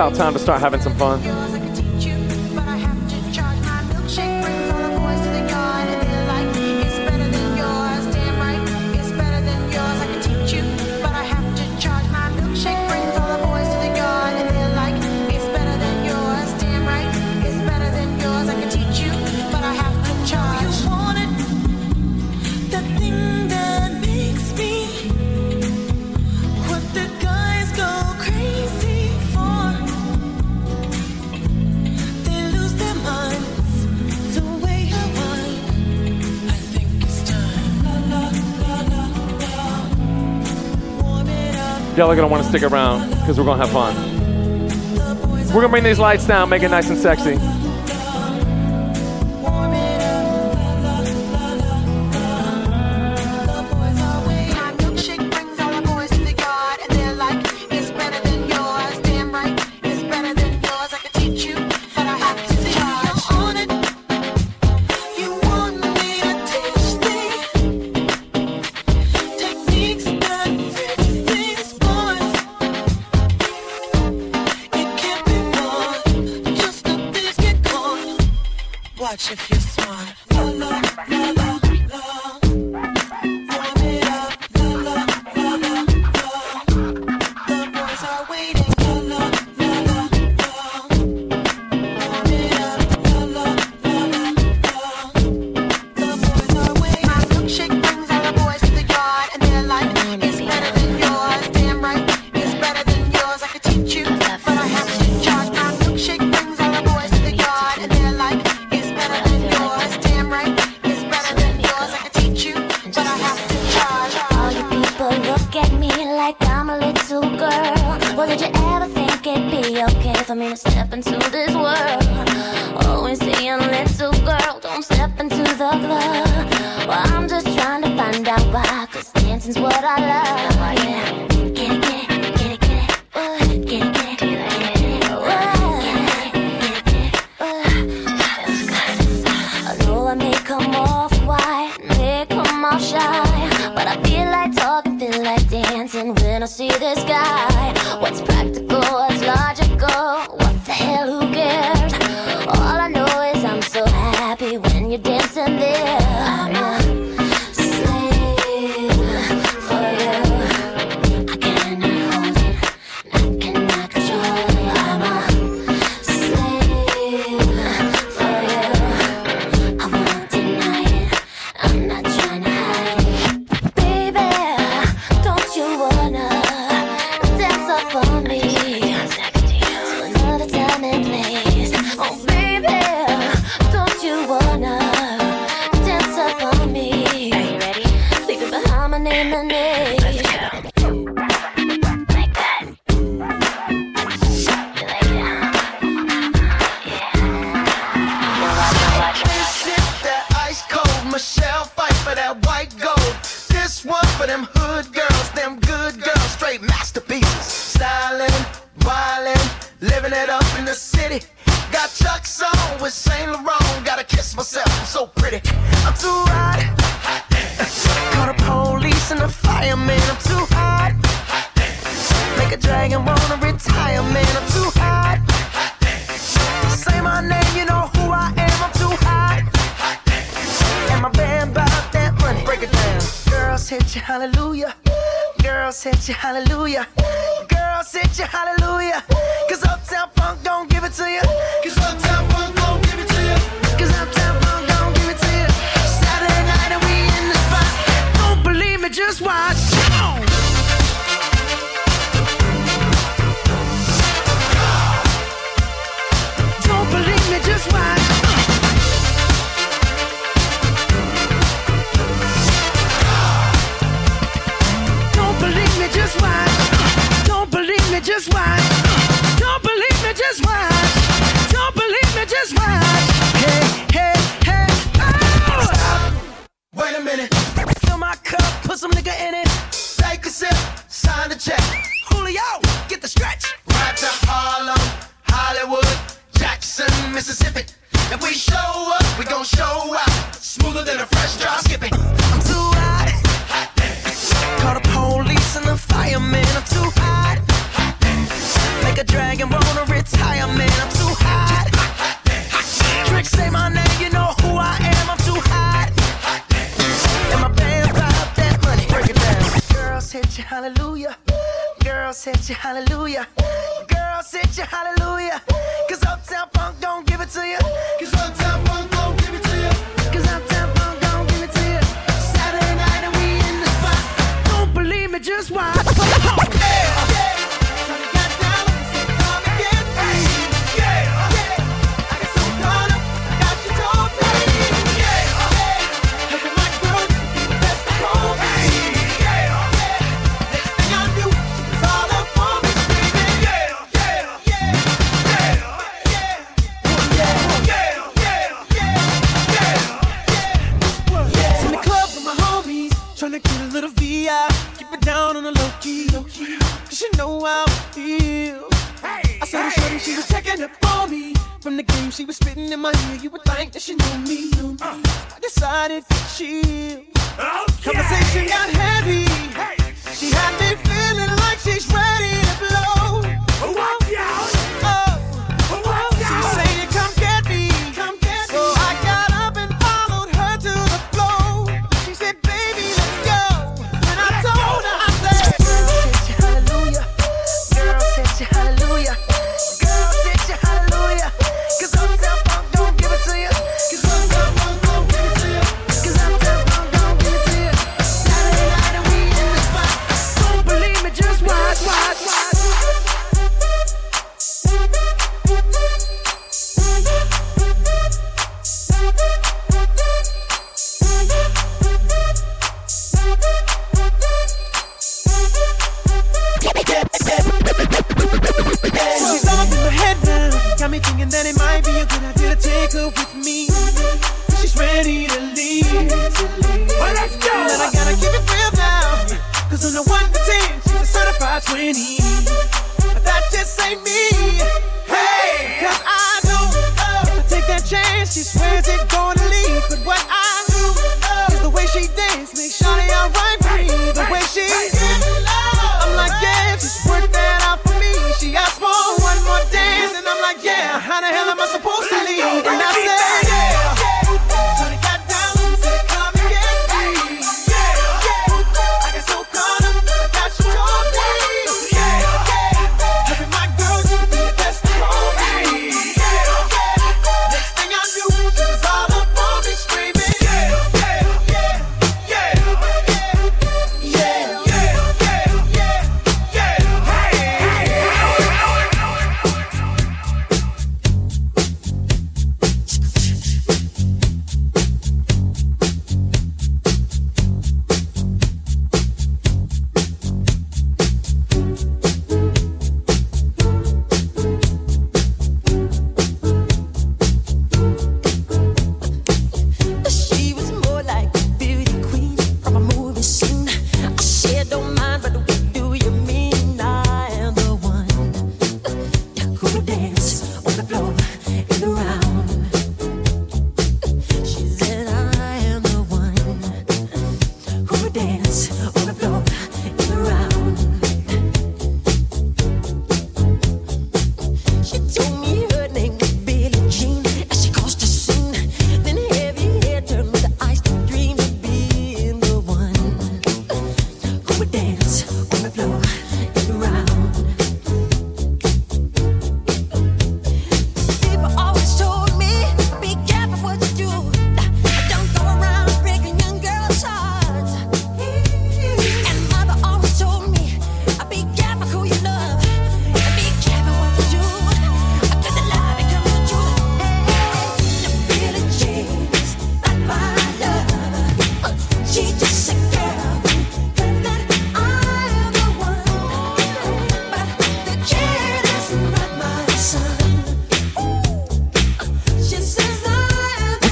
about time to start having some fun. Y'all are gonna wanna stick around because we're gonna have fun. We're gonna bring these lights down, make it nice and sexy.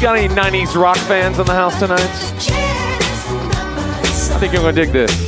Got any 90s rock fans in the house tonight? I think you're going to dig this.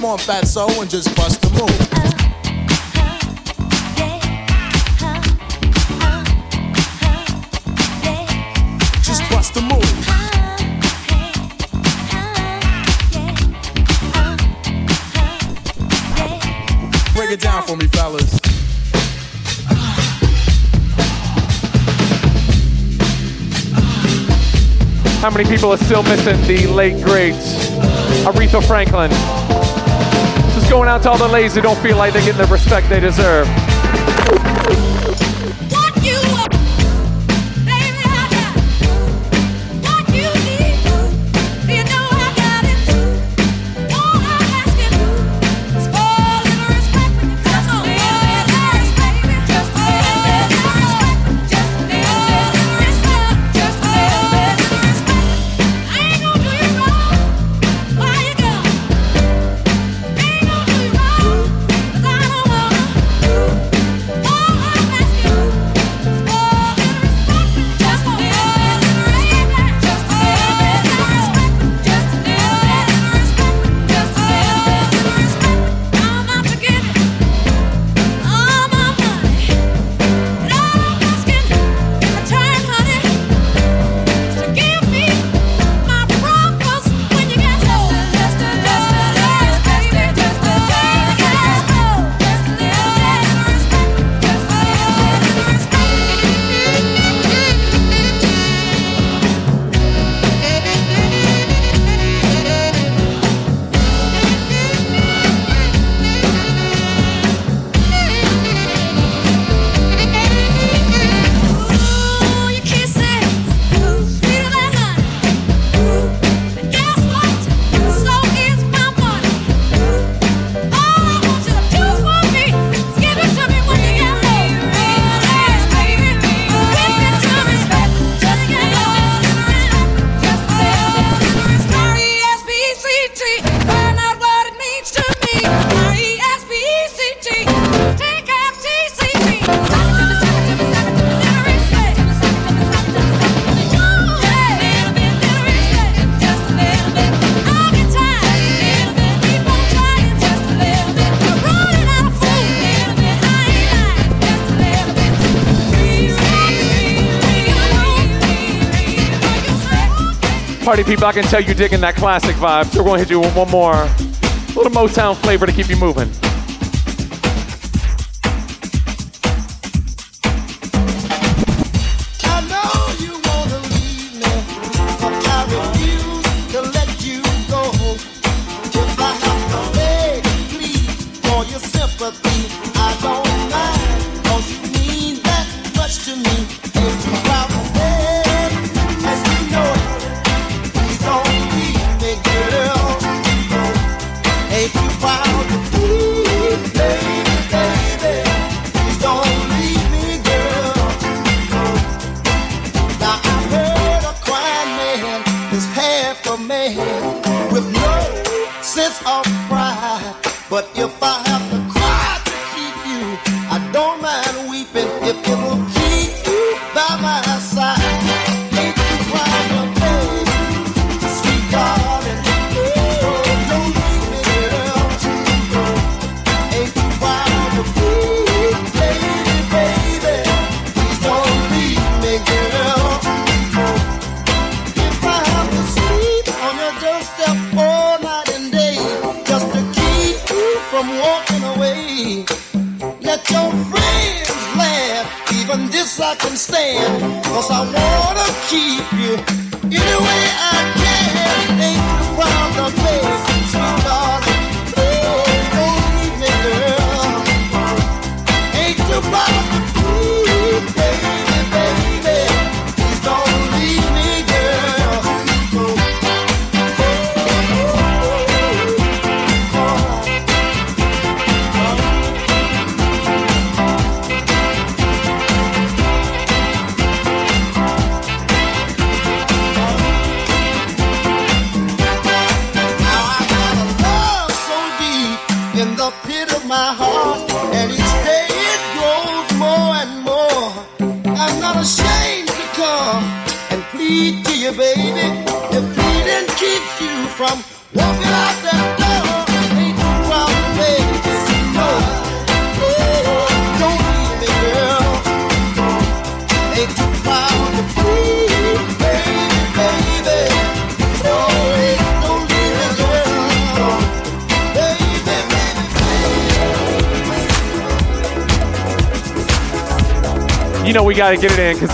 Come on, fat soul, and just bust the move. Just bust the move. Break it down for me, fellas. How many people are still missing the late great Aretha Franklin? going out to all the ladies who don't feel like they're getting the respect they deserve. people, I can tell you digging that classic vibe. So we're gonna hit you with one more a little Motown flavor to keep you moving.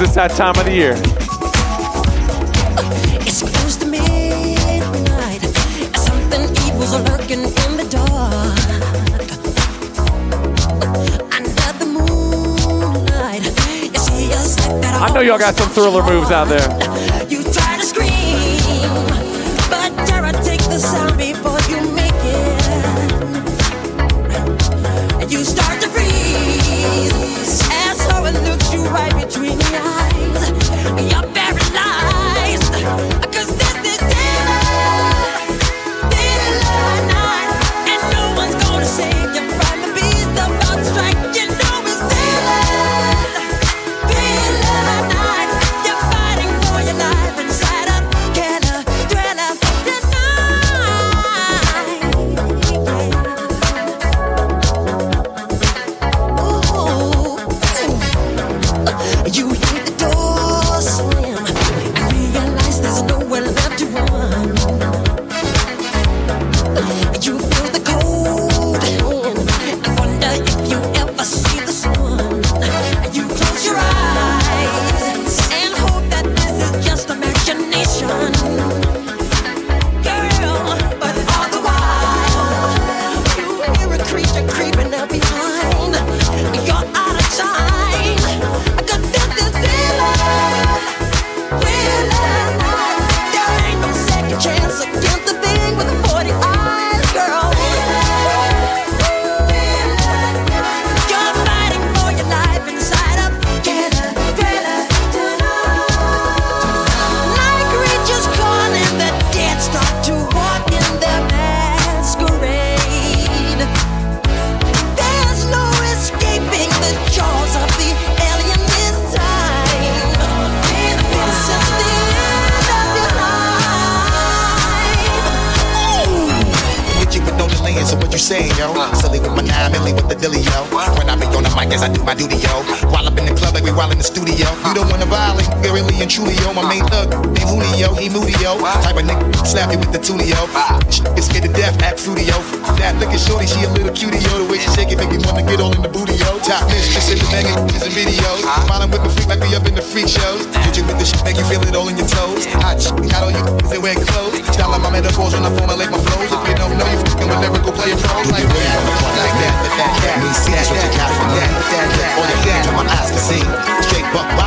it's that time of the year. It's close to midnight. Something evil's lurking in the dark. I know y'all got some thriller moves out there. Fuck.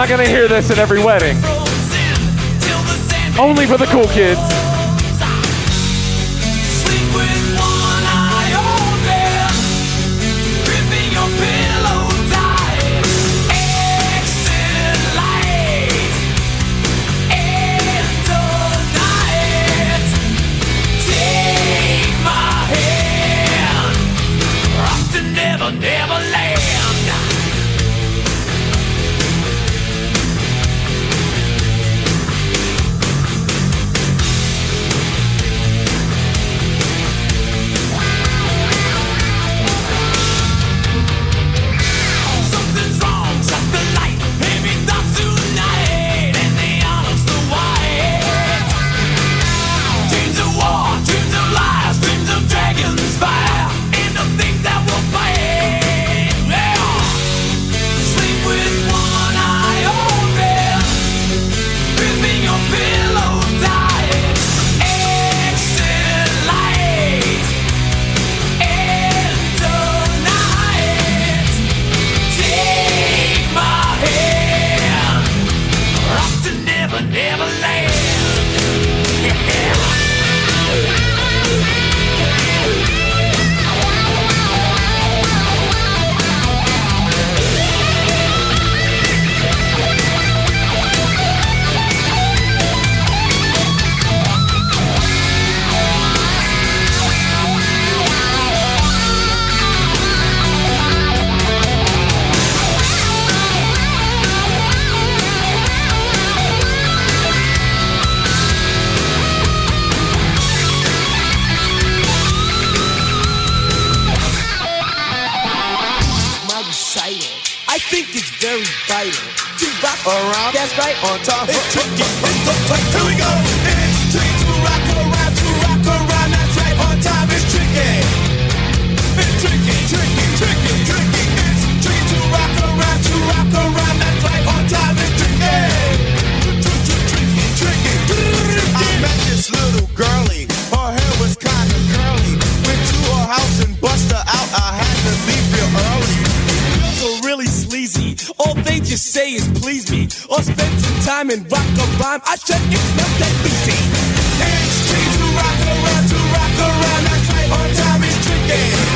not going to hear this at every wedding. Only for the cool kids. never, never land. Yeah. around. That's right. On top. It's tricky. It's so tight. Here we go. It's tricky to rock around, to rock around. That's right. On top. It's tricky. It's tricky, tricky, tricky, tricky. It's tricky to rock around, to rock around. That's right. On top. It's tricky. Tricky, tricky, tricky. I met this little girlie. Her hair was kinda curly. Went to her house and bust her out. I had to. you say is please me, or spend some time and rock a rhyme. I said it's not that easy. Hands to rock around, to rock around. That's right, on time is tricky.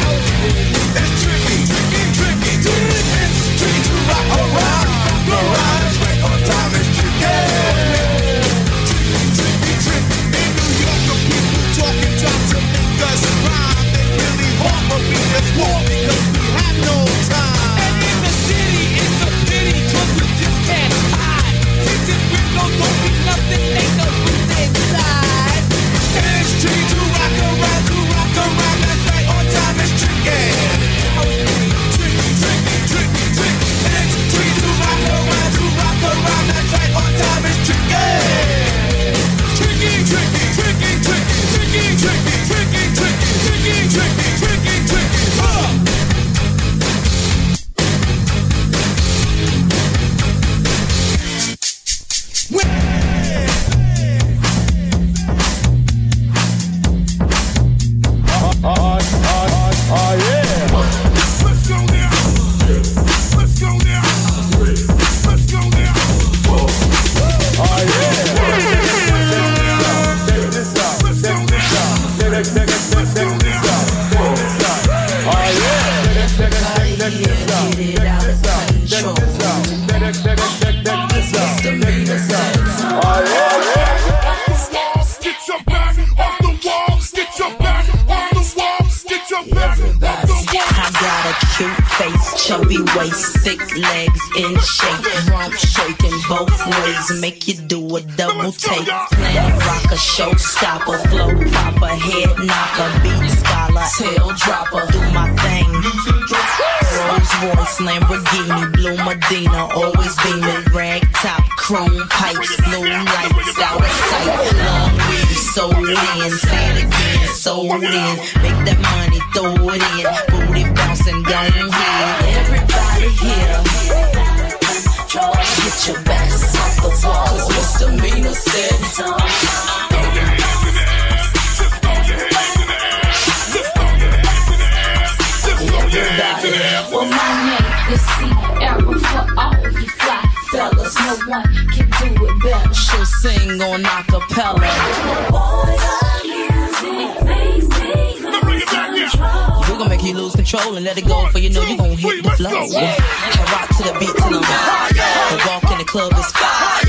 let it go, for you know you gon' hit the flow. Yeah. I rock to the beat till I'm out. The walk in the club is fire.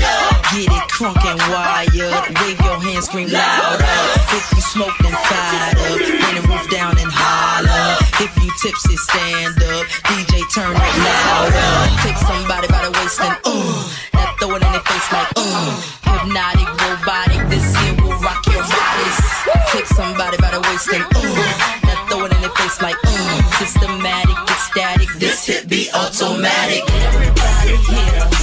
Get it crunk and wired. Wave your hands, scream louder. If you smoke, then fired up. Bring the roof down and holler. If you tipsy, stand up. DJ, turn it louder. Take somebody by the waist and uh, ooh. Now throw it in their face like ooh. Hypnotic, robotic, this here will rock your bodies. Take somebody by the waist and ooh. automatic. Everybody here.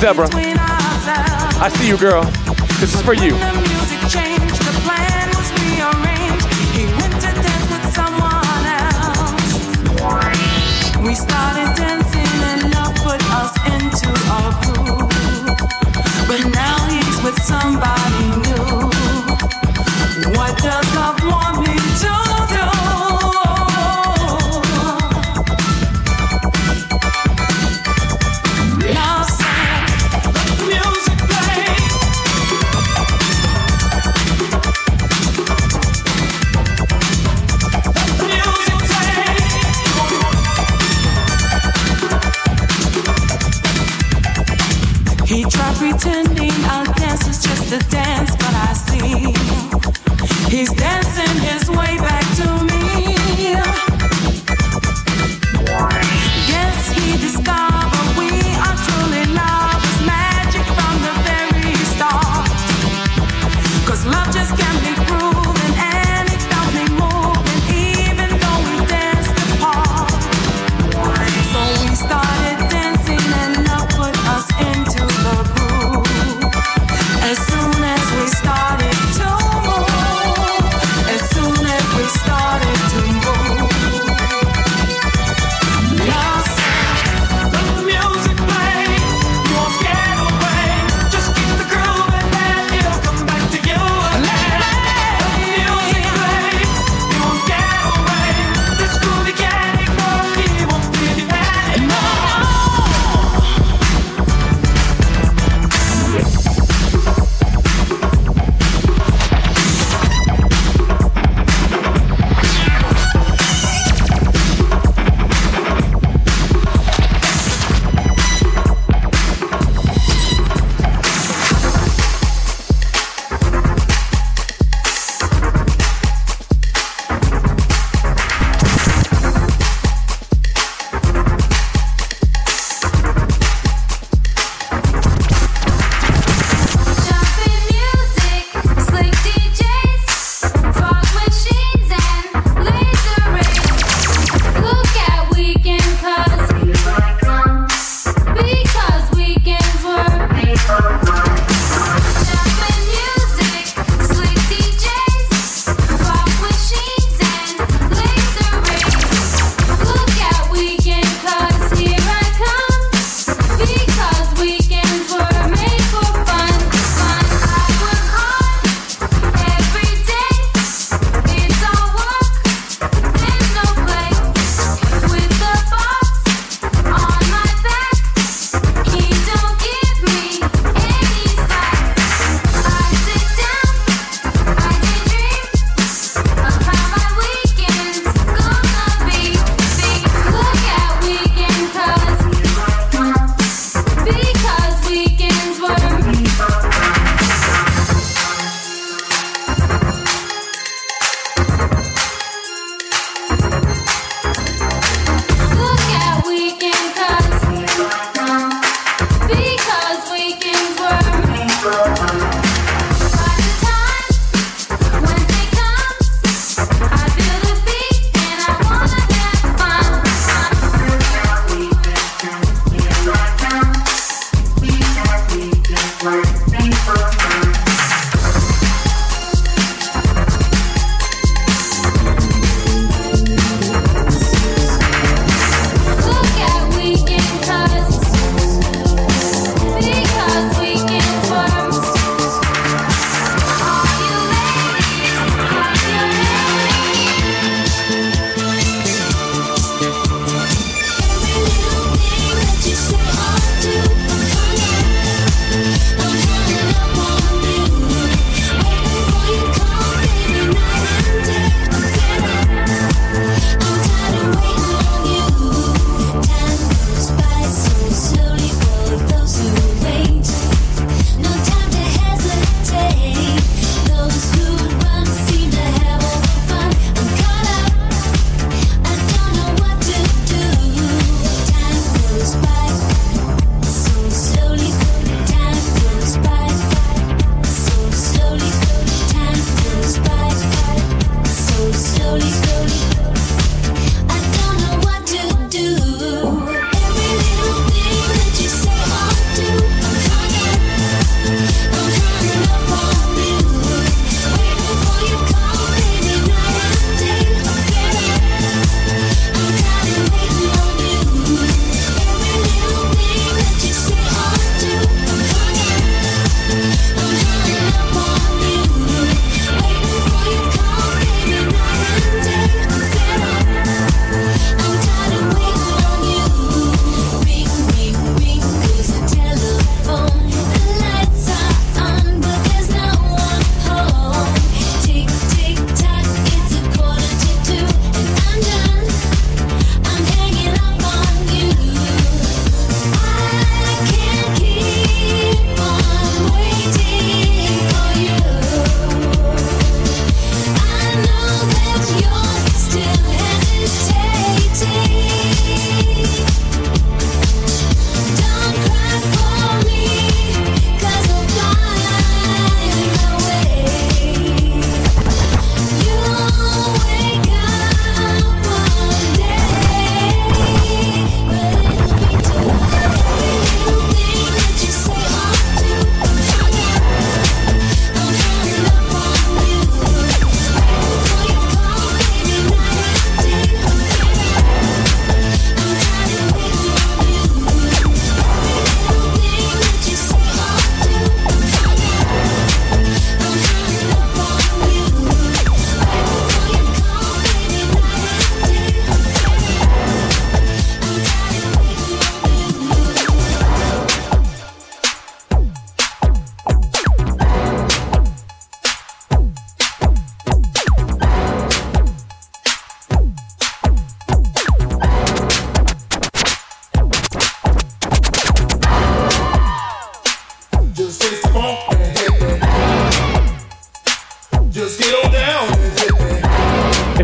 Deborah. I see you, girl. This is for you.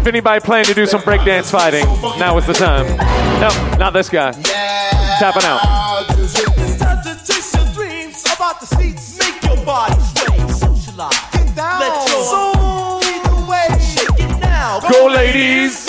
anybody plan to do some breakdance fighting, now is the time. No, not this guy. Tapping out. Go, ladies.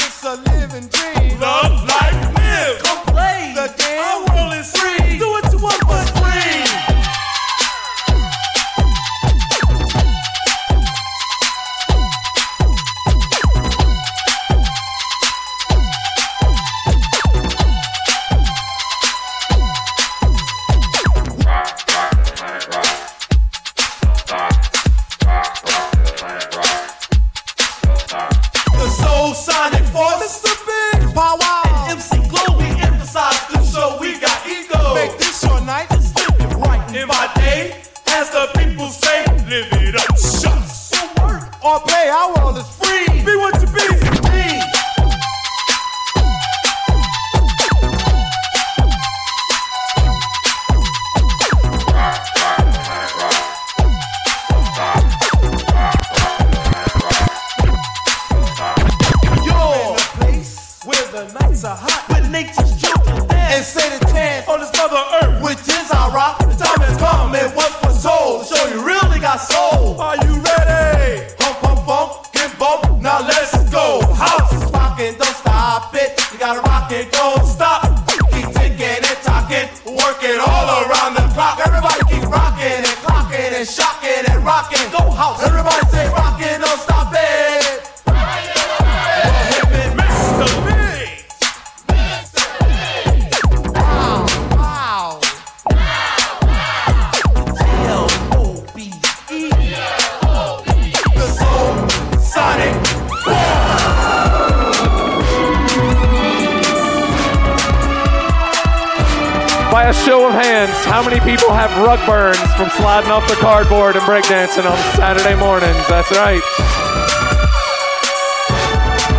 dancing on Saturday mornings. That's right.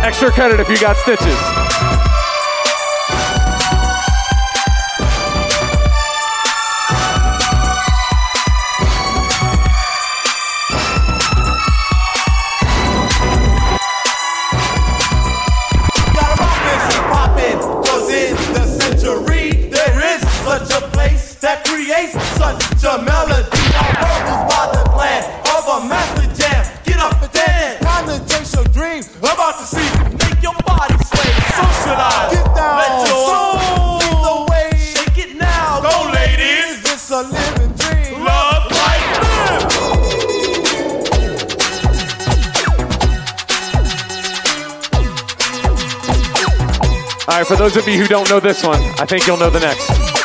Extra credit if you got stitches. those of you who don't know this one, I think you'll know the next.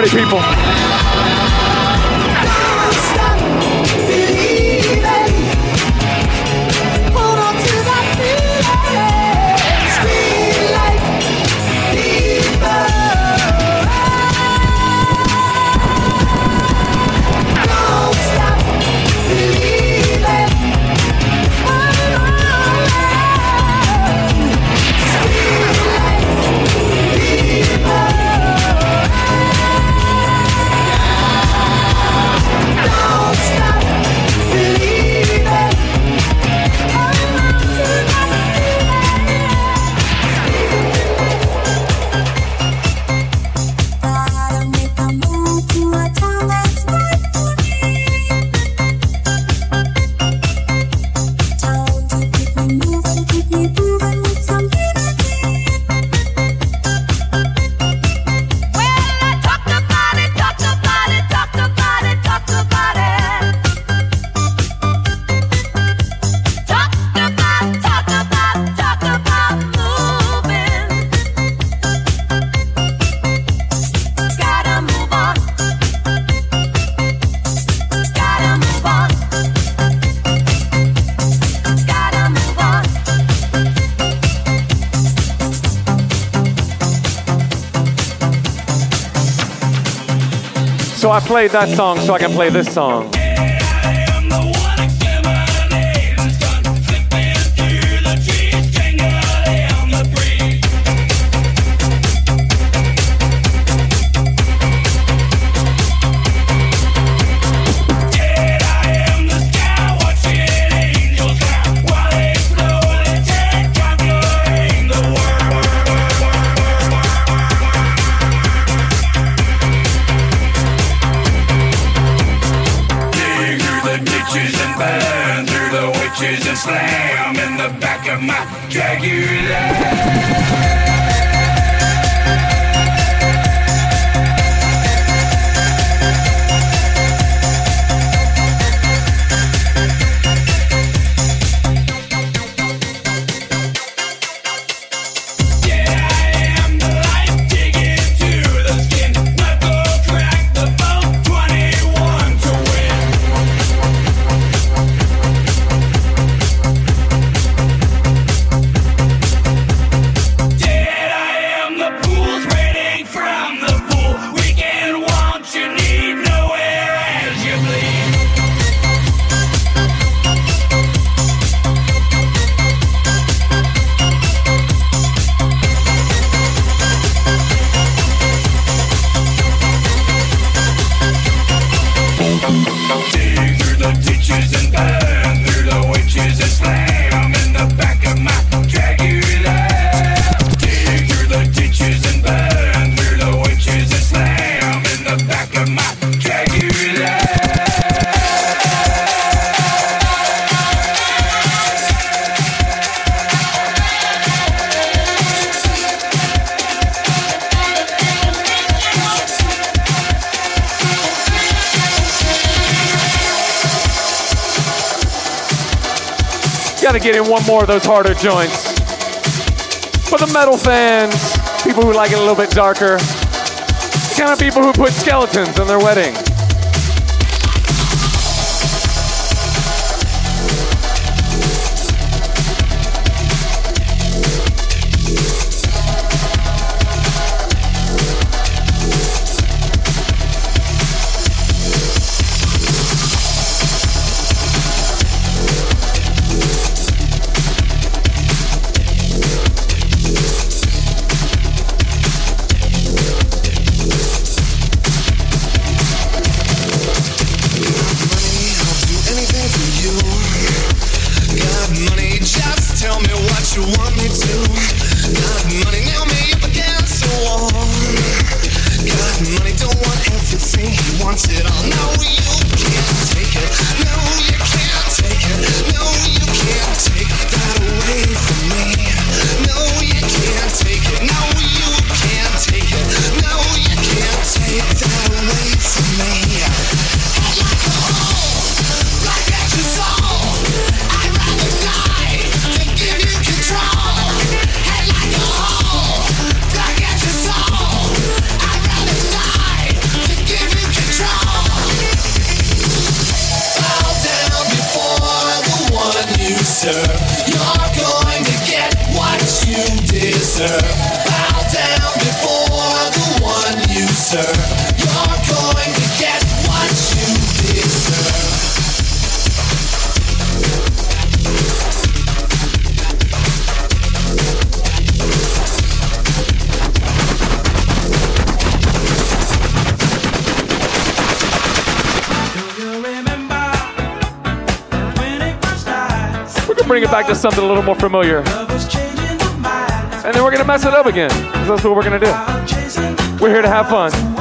party, people. Play that song so I can play this song. more of those harder joints. For the metal fans, people who like it a little bit darker, the kind of people who put skeletons on their weddings. something a little more familiar. And then we're going to mess it up again. That's what we're going to do. We're here to have fun.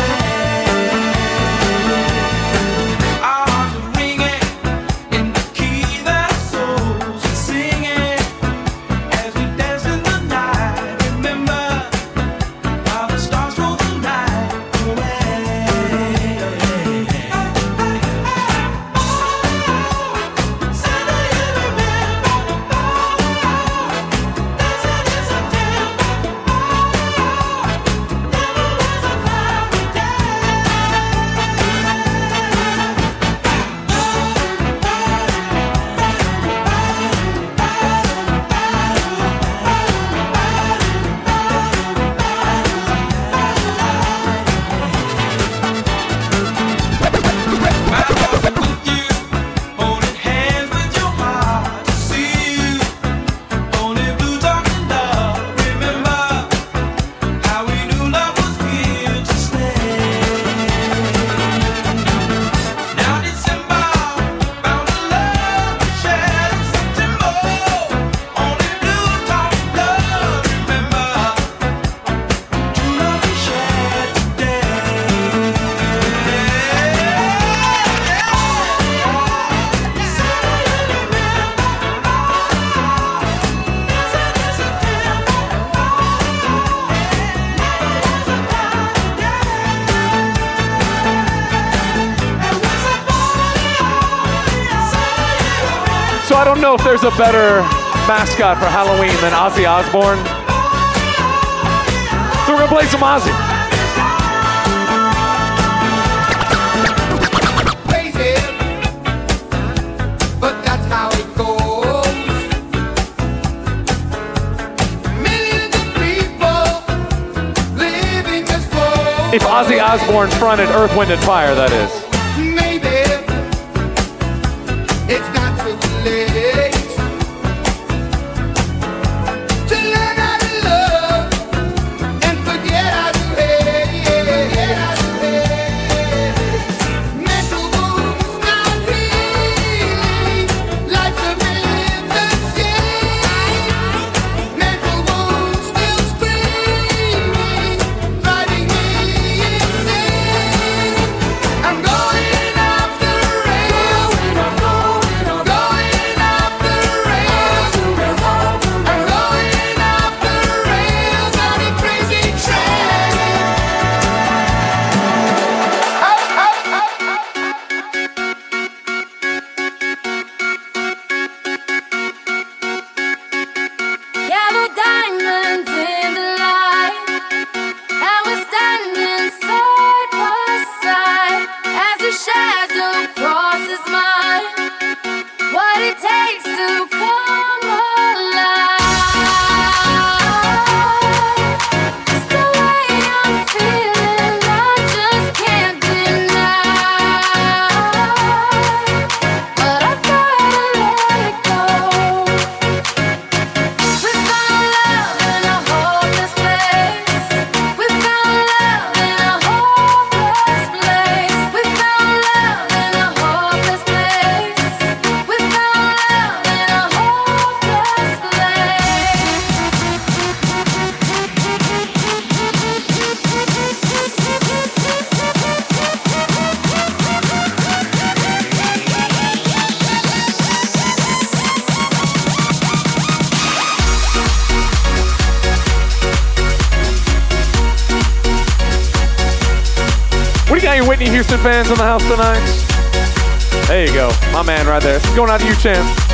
Is a better mascot for Halloween than Ozzy Osbourne. So we're gonna play some Ozzy. If Ozzy Osbourne fronted Earth, Wind, and Fire, that is. Chance in the house tonight? There you go. My man right there. It's going out to you, Chance.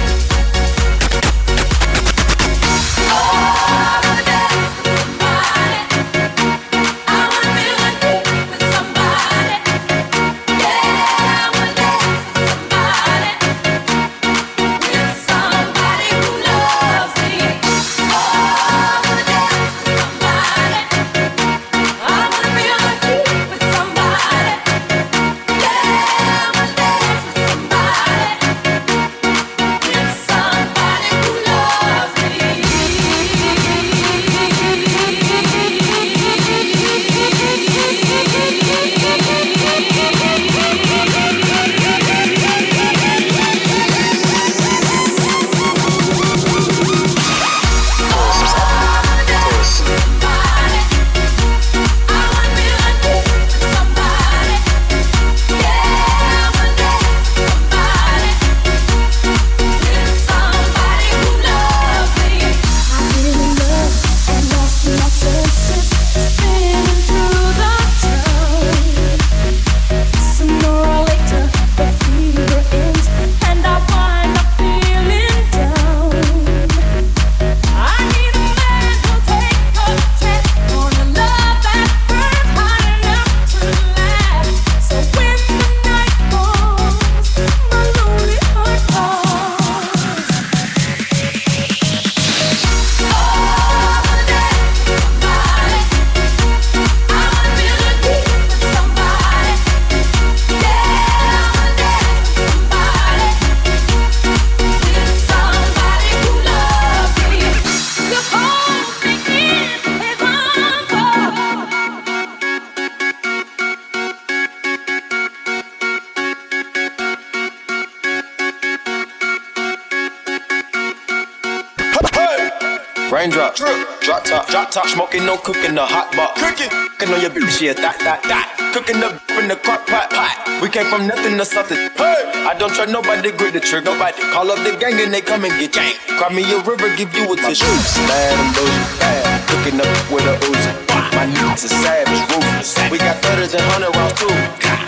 Yeah, that, that. Cooking up in the crock pot, pot. We came from nothing to something. Hey, I don't trust nobody, grip the trigger, nobody. Call up the gang and they come and get gang. Cry me a river, give you a tissue. Bad and bullshit, bad. Cooking up with a Uzi. My niggas are savage, ruthless. We got thudders and hundred rounds too.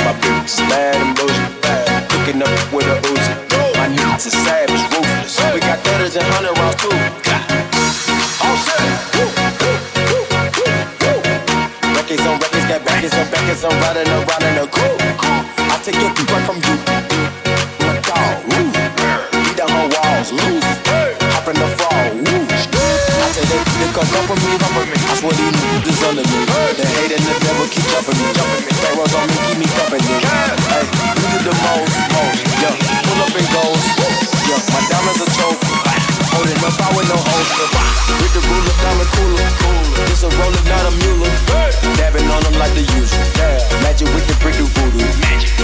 My is bad and bullshit, bad. Cooking up with a Uzi. My niggas are savage, ruthless. We got thudders and hundred rounds too. Backers on backers, I'm riding around in a cool. I take your right from you. My dog, woo. Beat down her walls, loose. Hop in the fall, woo. I say they, they come come for me, come for me. I swear these niggas under me. The hate and the devil keep jumping me, jumping me. Pharaohs on me, keep me company. Hey, you did the most, most. Yeah, pull up and goes. Yeah, my diamonds are trophy. Holding up, I with no holster. With the ruler, diamond cooler. cooler. This a roller, not a mule. Dabbing on them like the usual. Magic with the brick do voodoo.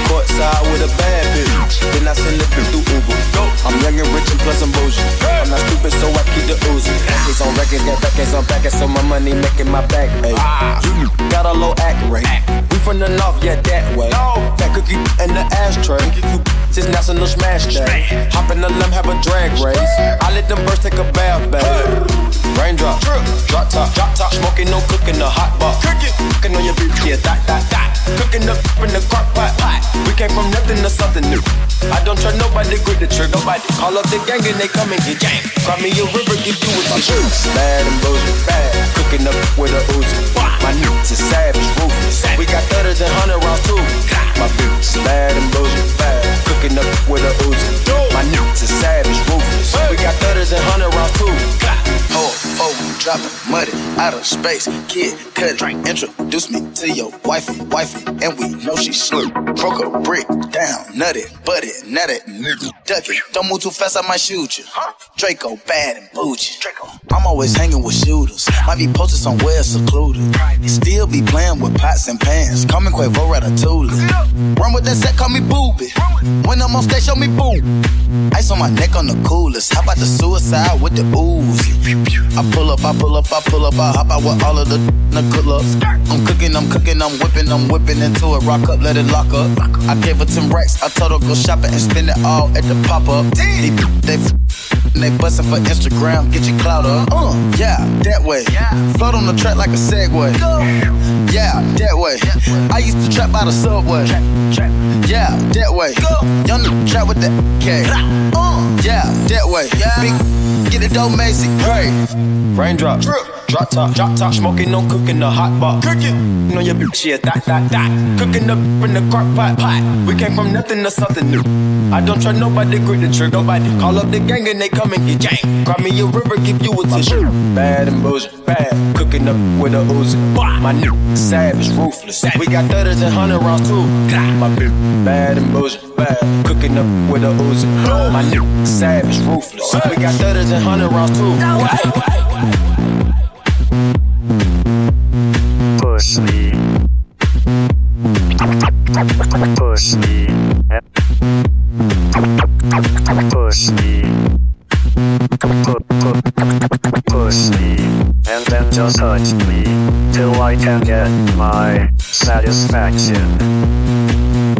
Courtside with a bad bitch. Then I send the bitch through Uber. I'm young and rich and plus I'm bougie. I'm not stupid, so I keep the Uzi. Records on records, got records on backers, so my money making my back ache. You got a low act rate. We from the north, yeah, that way. Fat cookie in the ashtray. You just national smash day. Hop in the limb, have a drag race. I let them birds take a bath, babe. Raindrop, drop top, drop top, smoking, no cooking, the hot pot. Cooking, cooking on your bitch, yeah, that, that, that. Cooking up in the crock pot, pot. We came from nothing to something new. I don't trust nobody, grip the trigger, nobody. Call up the gang and they come and get gang. Cry me a river, give you a tissue. Bad and bullshit, bad. Cooking up with a Uzi. My niggas is savage, ruthless. We got thudders and hundred rounds too. My is bad and muddy out of space. Kid, cut it. Introduce me to your wifey, wifey, and we know she slick. Broke a brick down, nutty, butty, nutty, nigga, duck it. Don't move too fast, I might shoot you. Draco, bad and bougie. I'm always hanging with shooters. Might be posted somewhere secluded. Still be playing with pots and pans. Call me Quavo Ratatouille. Run with that set, call me Booby. When I'm on stage, show me boom. Ice on my neck on the coolest. How about the suicide with the ooze? I pull up, I pull up, I pull up, I hop out with all of the, looks. I'm cooking, I'm cooking, I'm whipping, I'm whipping into it. Rock up, let it lock up. I gave her 10 racks, I told her go shopping and spend it all at the pop up. They, they, they bustin' for Instagram, get your clout up. Uh, yeah, that way. Float on the track like a Segway. Yeah, that way. I used to trap by the subway. Yeah, that way. Young trap with the K. Uh, yeah, that way. Big, get it dough, Macy. Hey. Raindrop, drop drop top, drop top, smoking, no cooking, the hot pot. Cooking, you know your bitch, yeah, that, that, that. Cooking up in the crock pot, pot. We came from nothing to something new. I don't trust nobody, grip the trigger, nobody. Call up the gang and they come and get gang. Cry me a river, give you a tissue. Bad and bullshit, bad. Cooking up with a Uzi. My nigga, savage, ruthless. We got thudders and hundred rounds too. My bitch, bad and bullshit, bad. Cooking up with a Uzi. My nigga, savage, ruthless. We got thudders and hundred rounds too. Push me. Push me. Push me. Pu- pu- Push me. And then just touch me. Till I can get my satisfaction.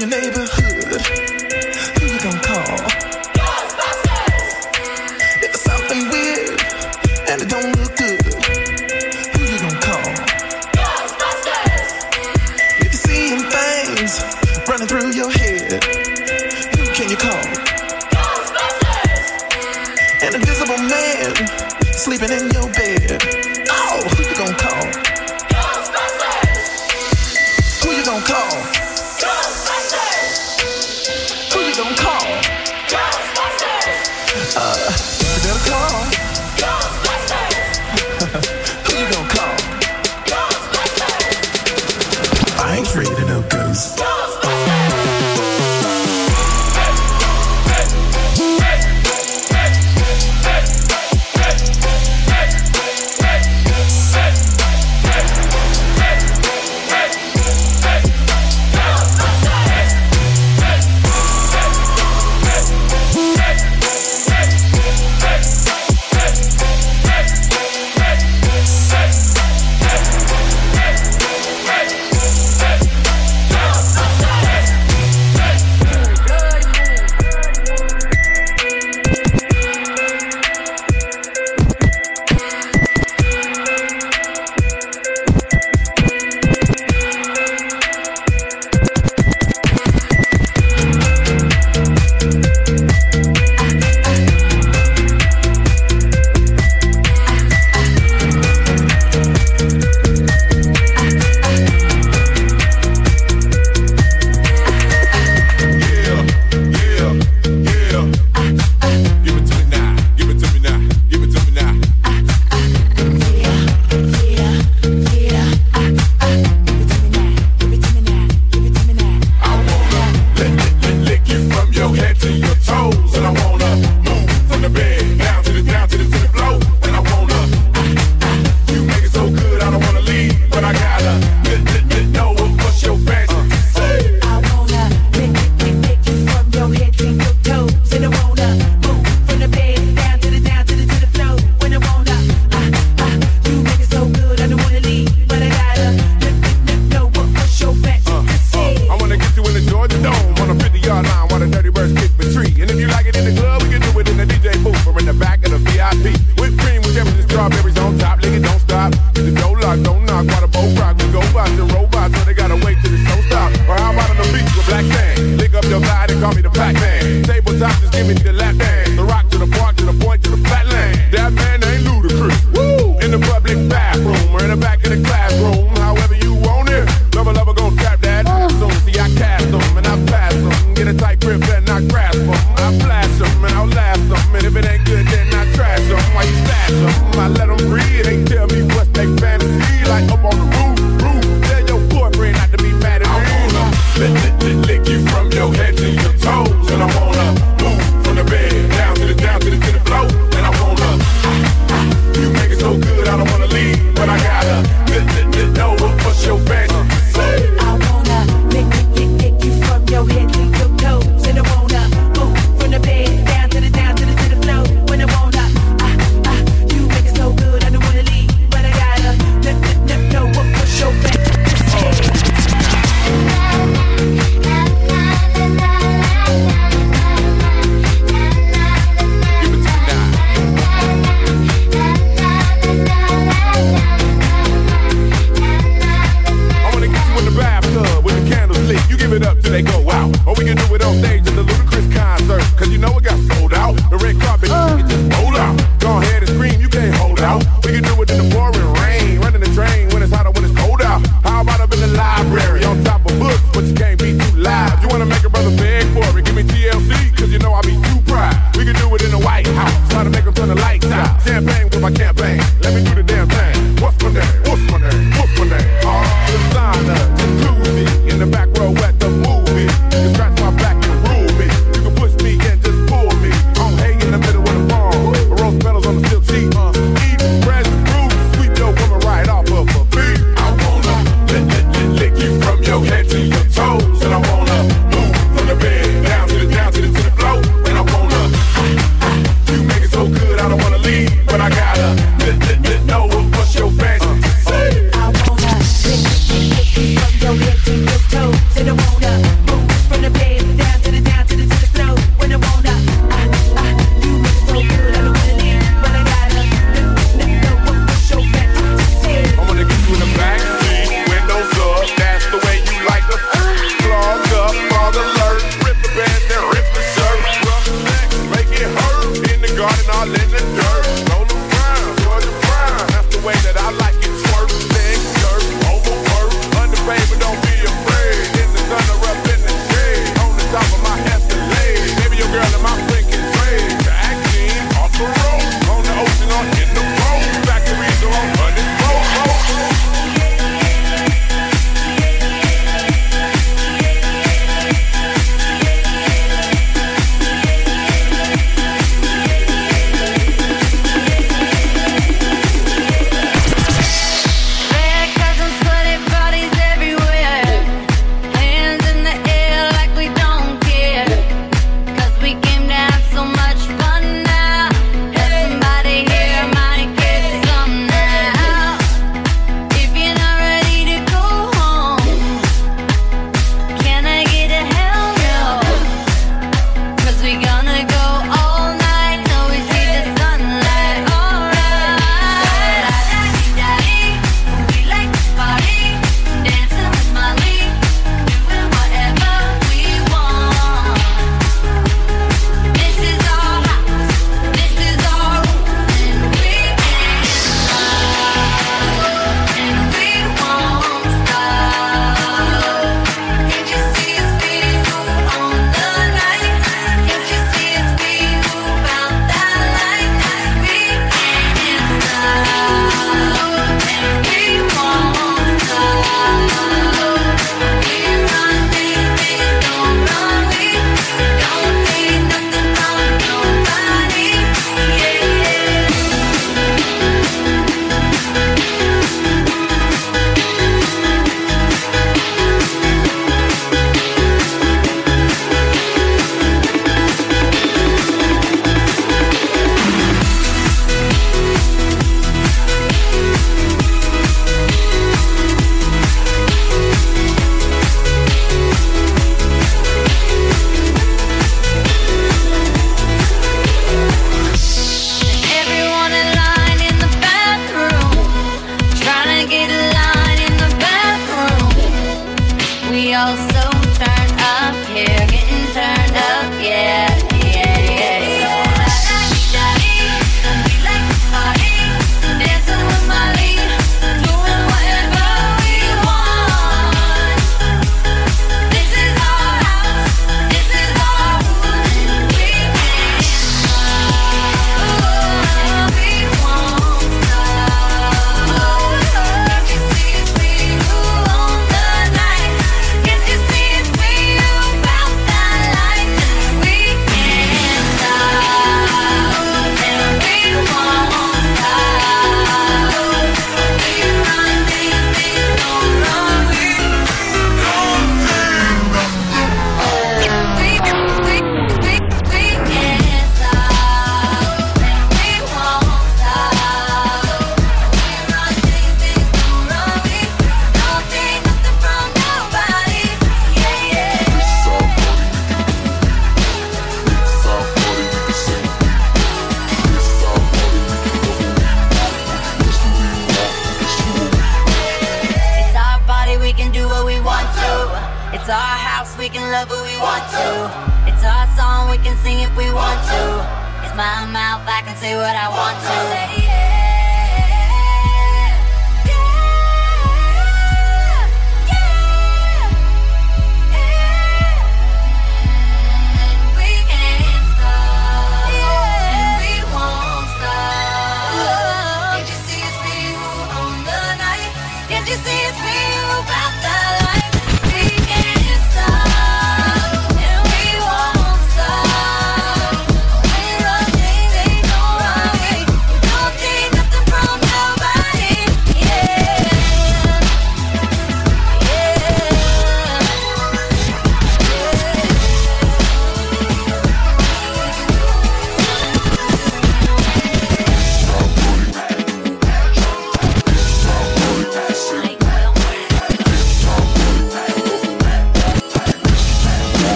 Your neighborhood,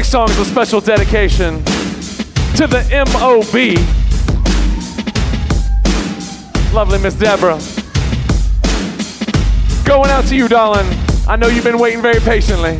next song is a special dedication to the MOB. Lovely Miss Deborah. Going out to you, darling. I know you've been waiting very patiently.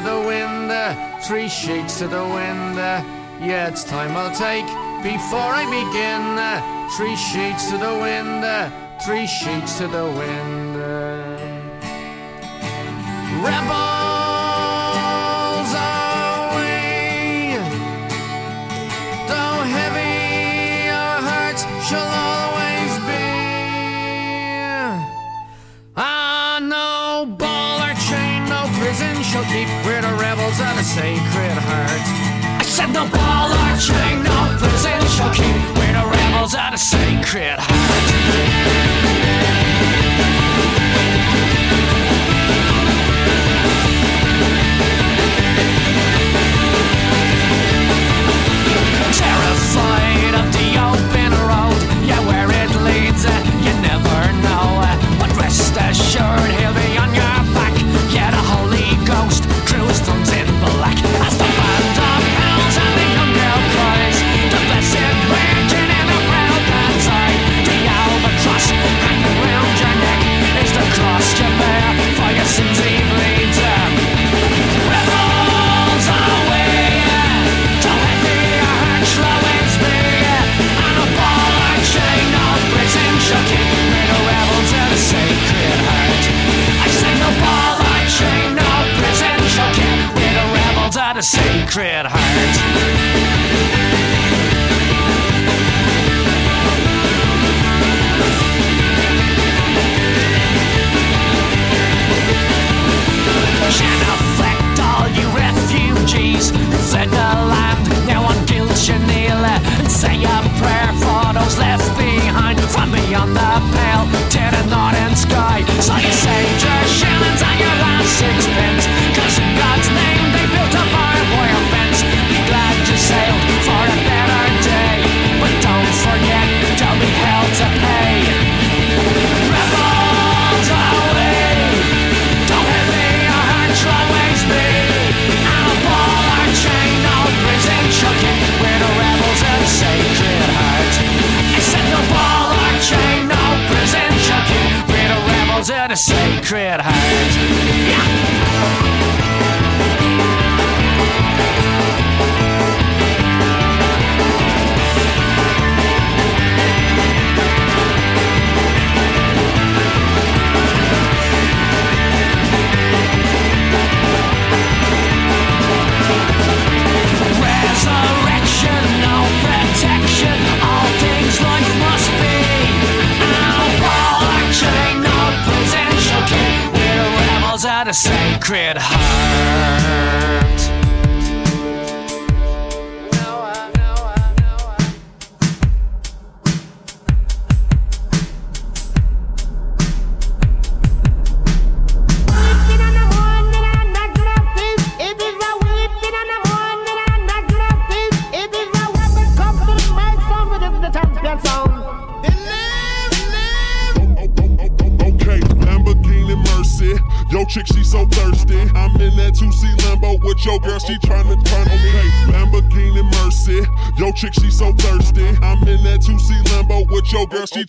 The wind, uh, three sheets to the wind. uh, yeah, it's time I'll take before I begin. uh, three sheets to the wind, uh, three sheets to the wind.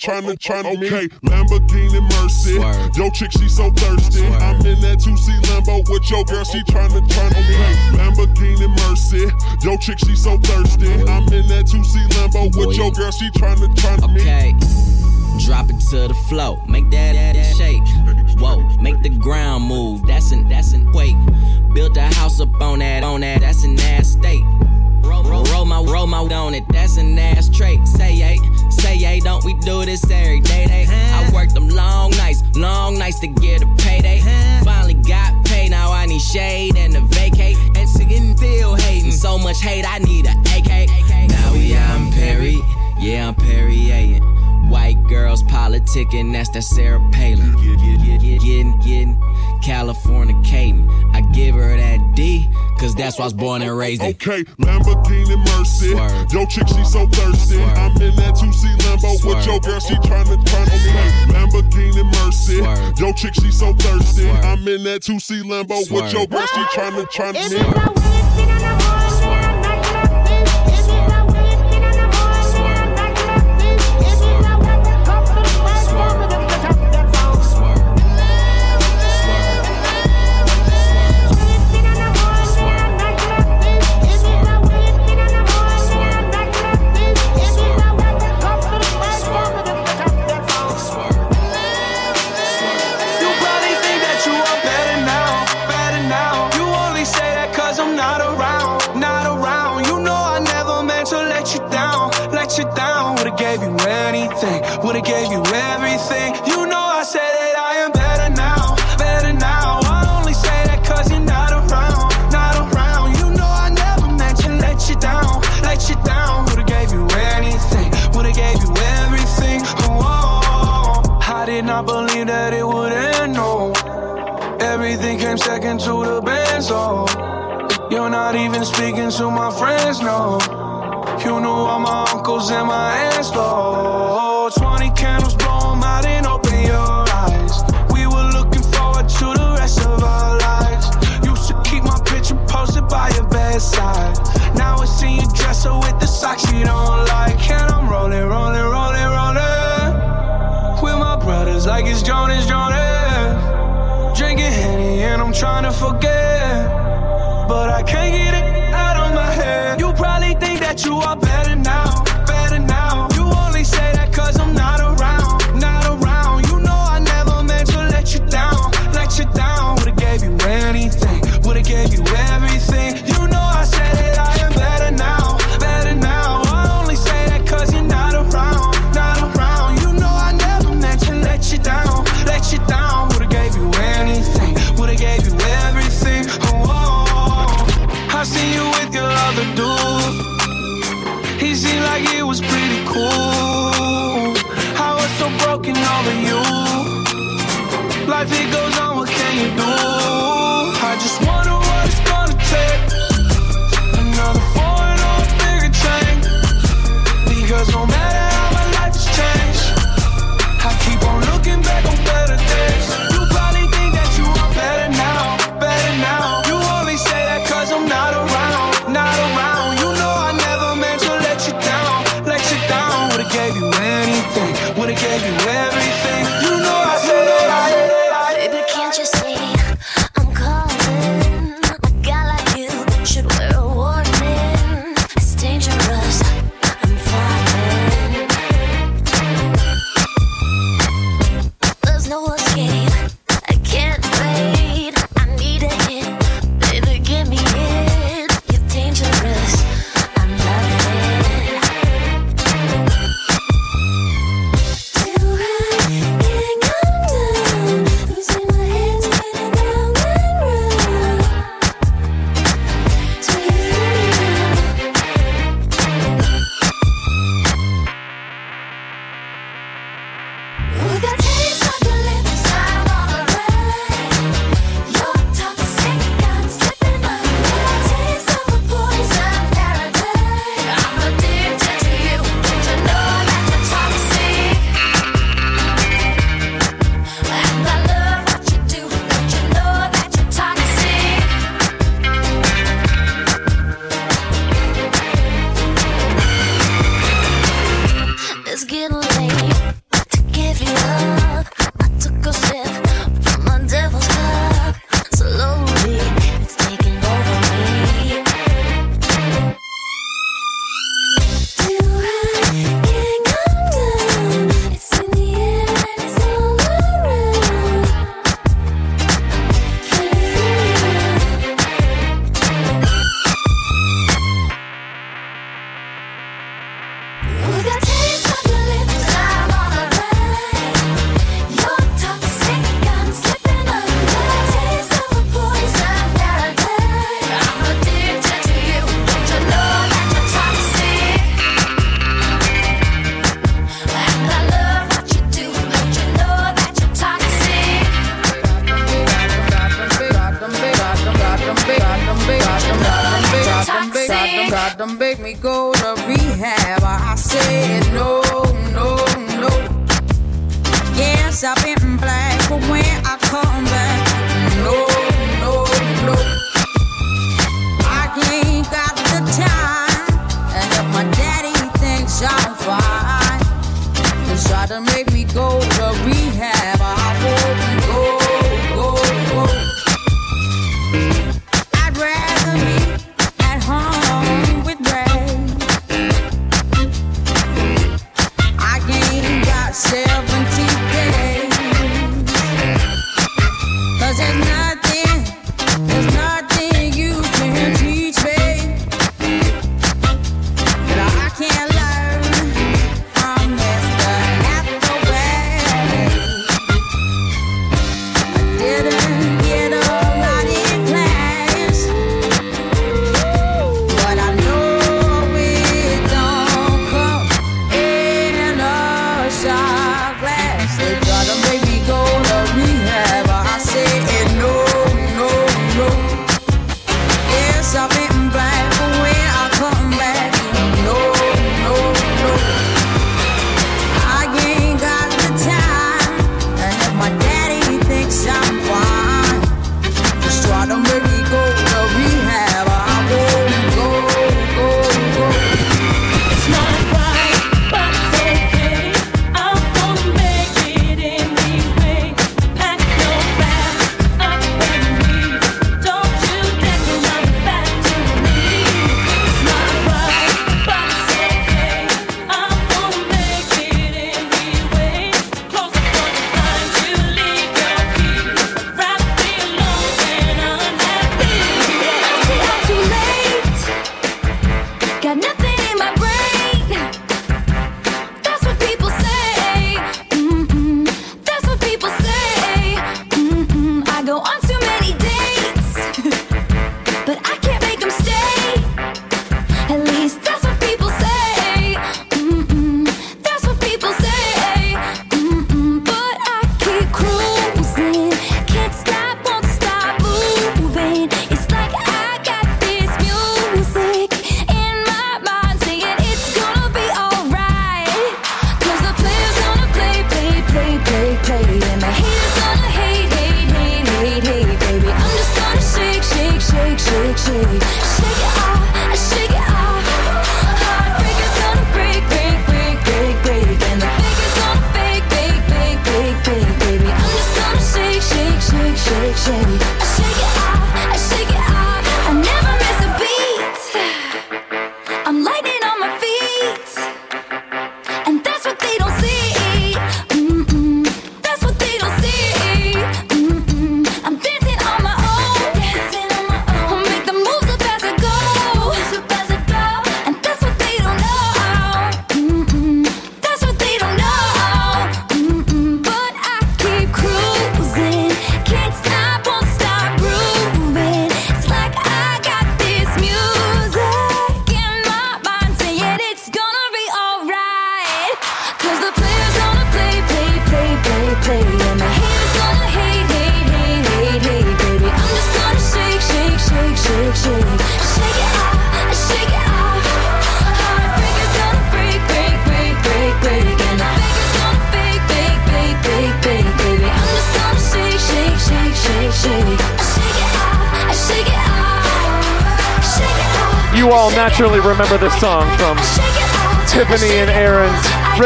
Your girl, she tryna turn okay. Lamborghini Mercy. Yo, chick, she so thirsty. I'm in that 2C Lambo with your girl, she trying tryna turn okay. Lamborghini Mercy. Yo, chick, she so thirsty. I'm in that 2C Lambo with your girl, she tryna turn on me. Okay. Drop it to the flow, make that, that, that shake. Whoa, make the ground move. That's an that's an quake. Built a house up on that on that. That's an ass state. Roll, roll, roll my roll my on it. That's an ass trait. Say yay, say yay. Don't we do this every day? Day. I worked them long nights, long nights to get a payday. Finally got paid. Now I need shade and a vacate. And sitting still hating. So much hate. I need a AK. Now we out in Paris. Yeah, I'm Perry White girls politicking, that's that Sarah Palin. Getting, getting, California Caden. I give her that D, cause that's why I was born and raised in. Okay, Lamborghini Mercy. Yo, chick, she so thirsty. I'm in that 2C Lambo with your girl, she tryna turn on me. Lamborghini Mercy. Yo, chick, she so thirsty. I'm in that 2C Lambo with your girl, she tryna turn me. You're not even speaking, to my friends no. You know all my uncles and my aunts, though. 20 candles blow out and open your eyes. We were looking forward to the rest of our lives. Used to keep my picture posted by your bedside. Now it's in your dresser with the socks you don't like. And I'm rolling, rolling, rolling, rolling. With my brothers, like it's Jonas, Jonas. Drinking Henny and I'm trying to forget. you are better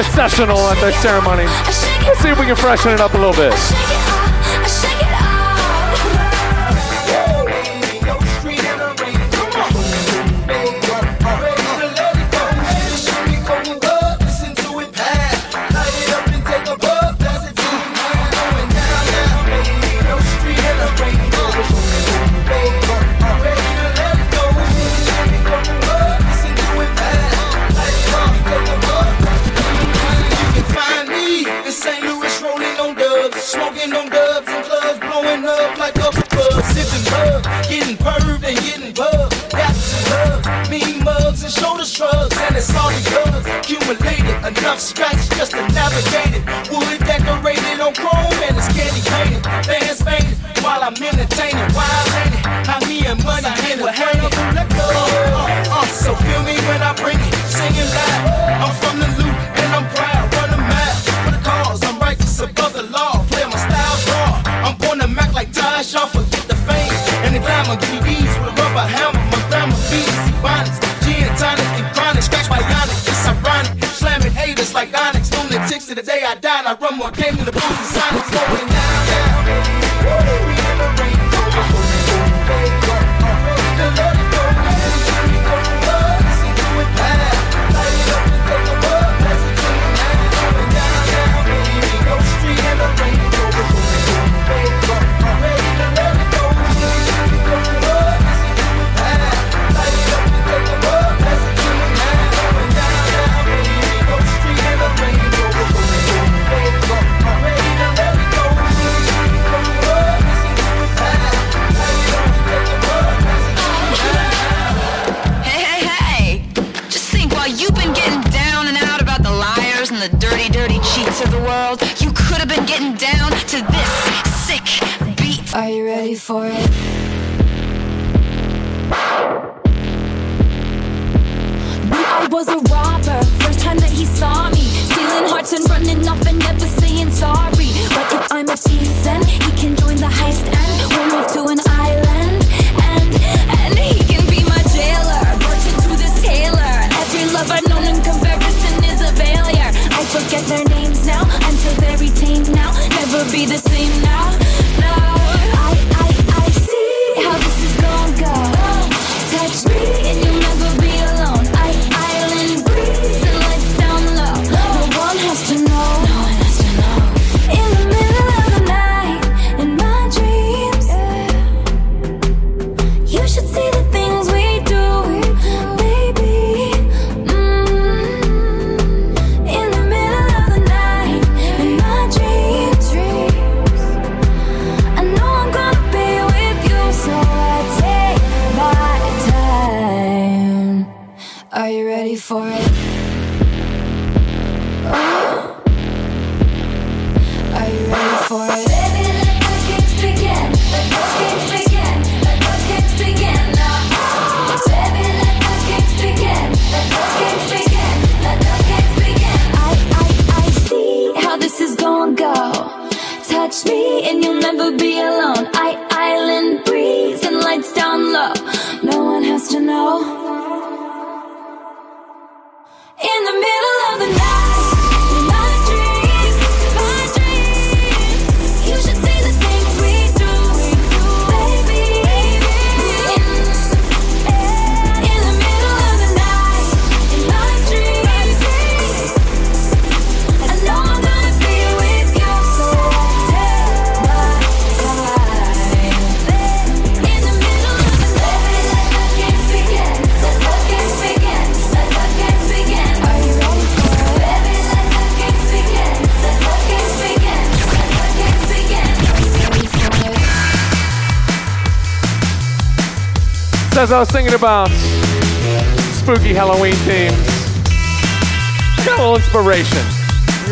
recessional at the ceremony. Let's see if we can freshen it up a little bit.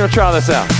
try this out.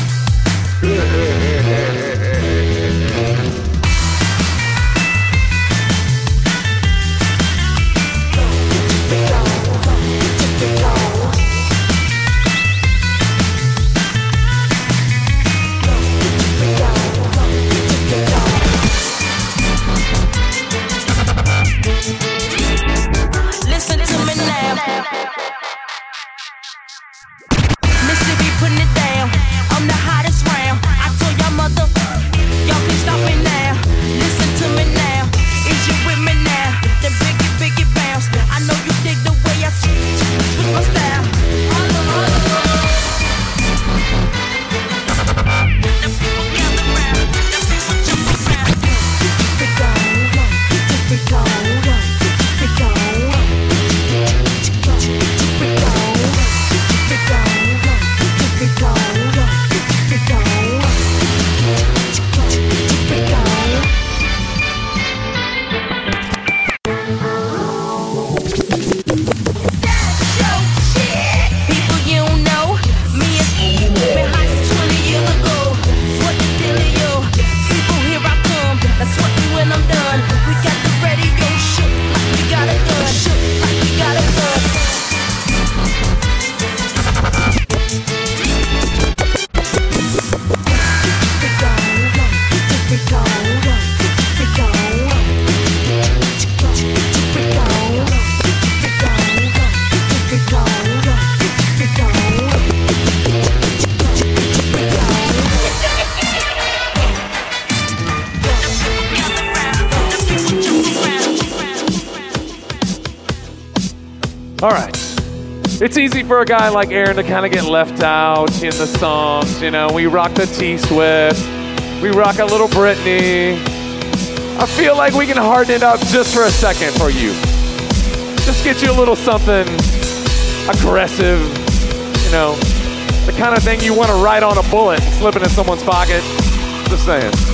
for a guy like Aaron to kind of get left out in the songs. You know, we rock the T Swift, we rock a little Britney. I feel like we can harden it up just for a second for you. Just get you a little something aggressive, you know, the kind of thing you want to write on a bullet and slip it in someone's pocket. Just saying.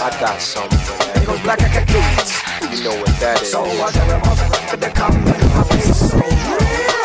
I got something. Hey. Because black I can do. You know what that is. So I got a motherfucker they come in my face. So real.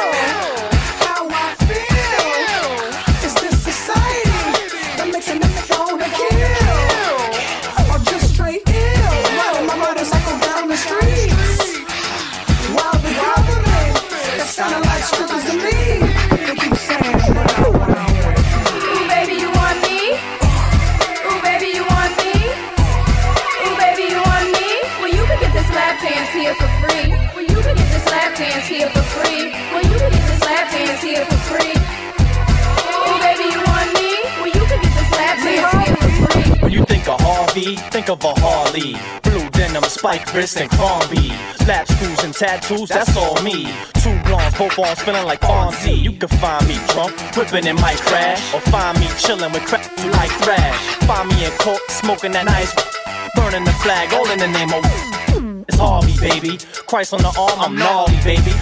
Think of a Harley. Blue denim, spike wrist, and Crombie. Lap screws and tattoos, that's all me. Two blondes, both arms feeling like Fonzie. You can find me drunk, whipping in my crash. Or find me chilling with crap like thrash. Find me in court, smoking that nice. Burning the flag, all in the name of. It's Harvey, baby. Christ on the arm, I'm gnarly, baby.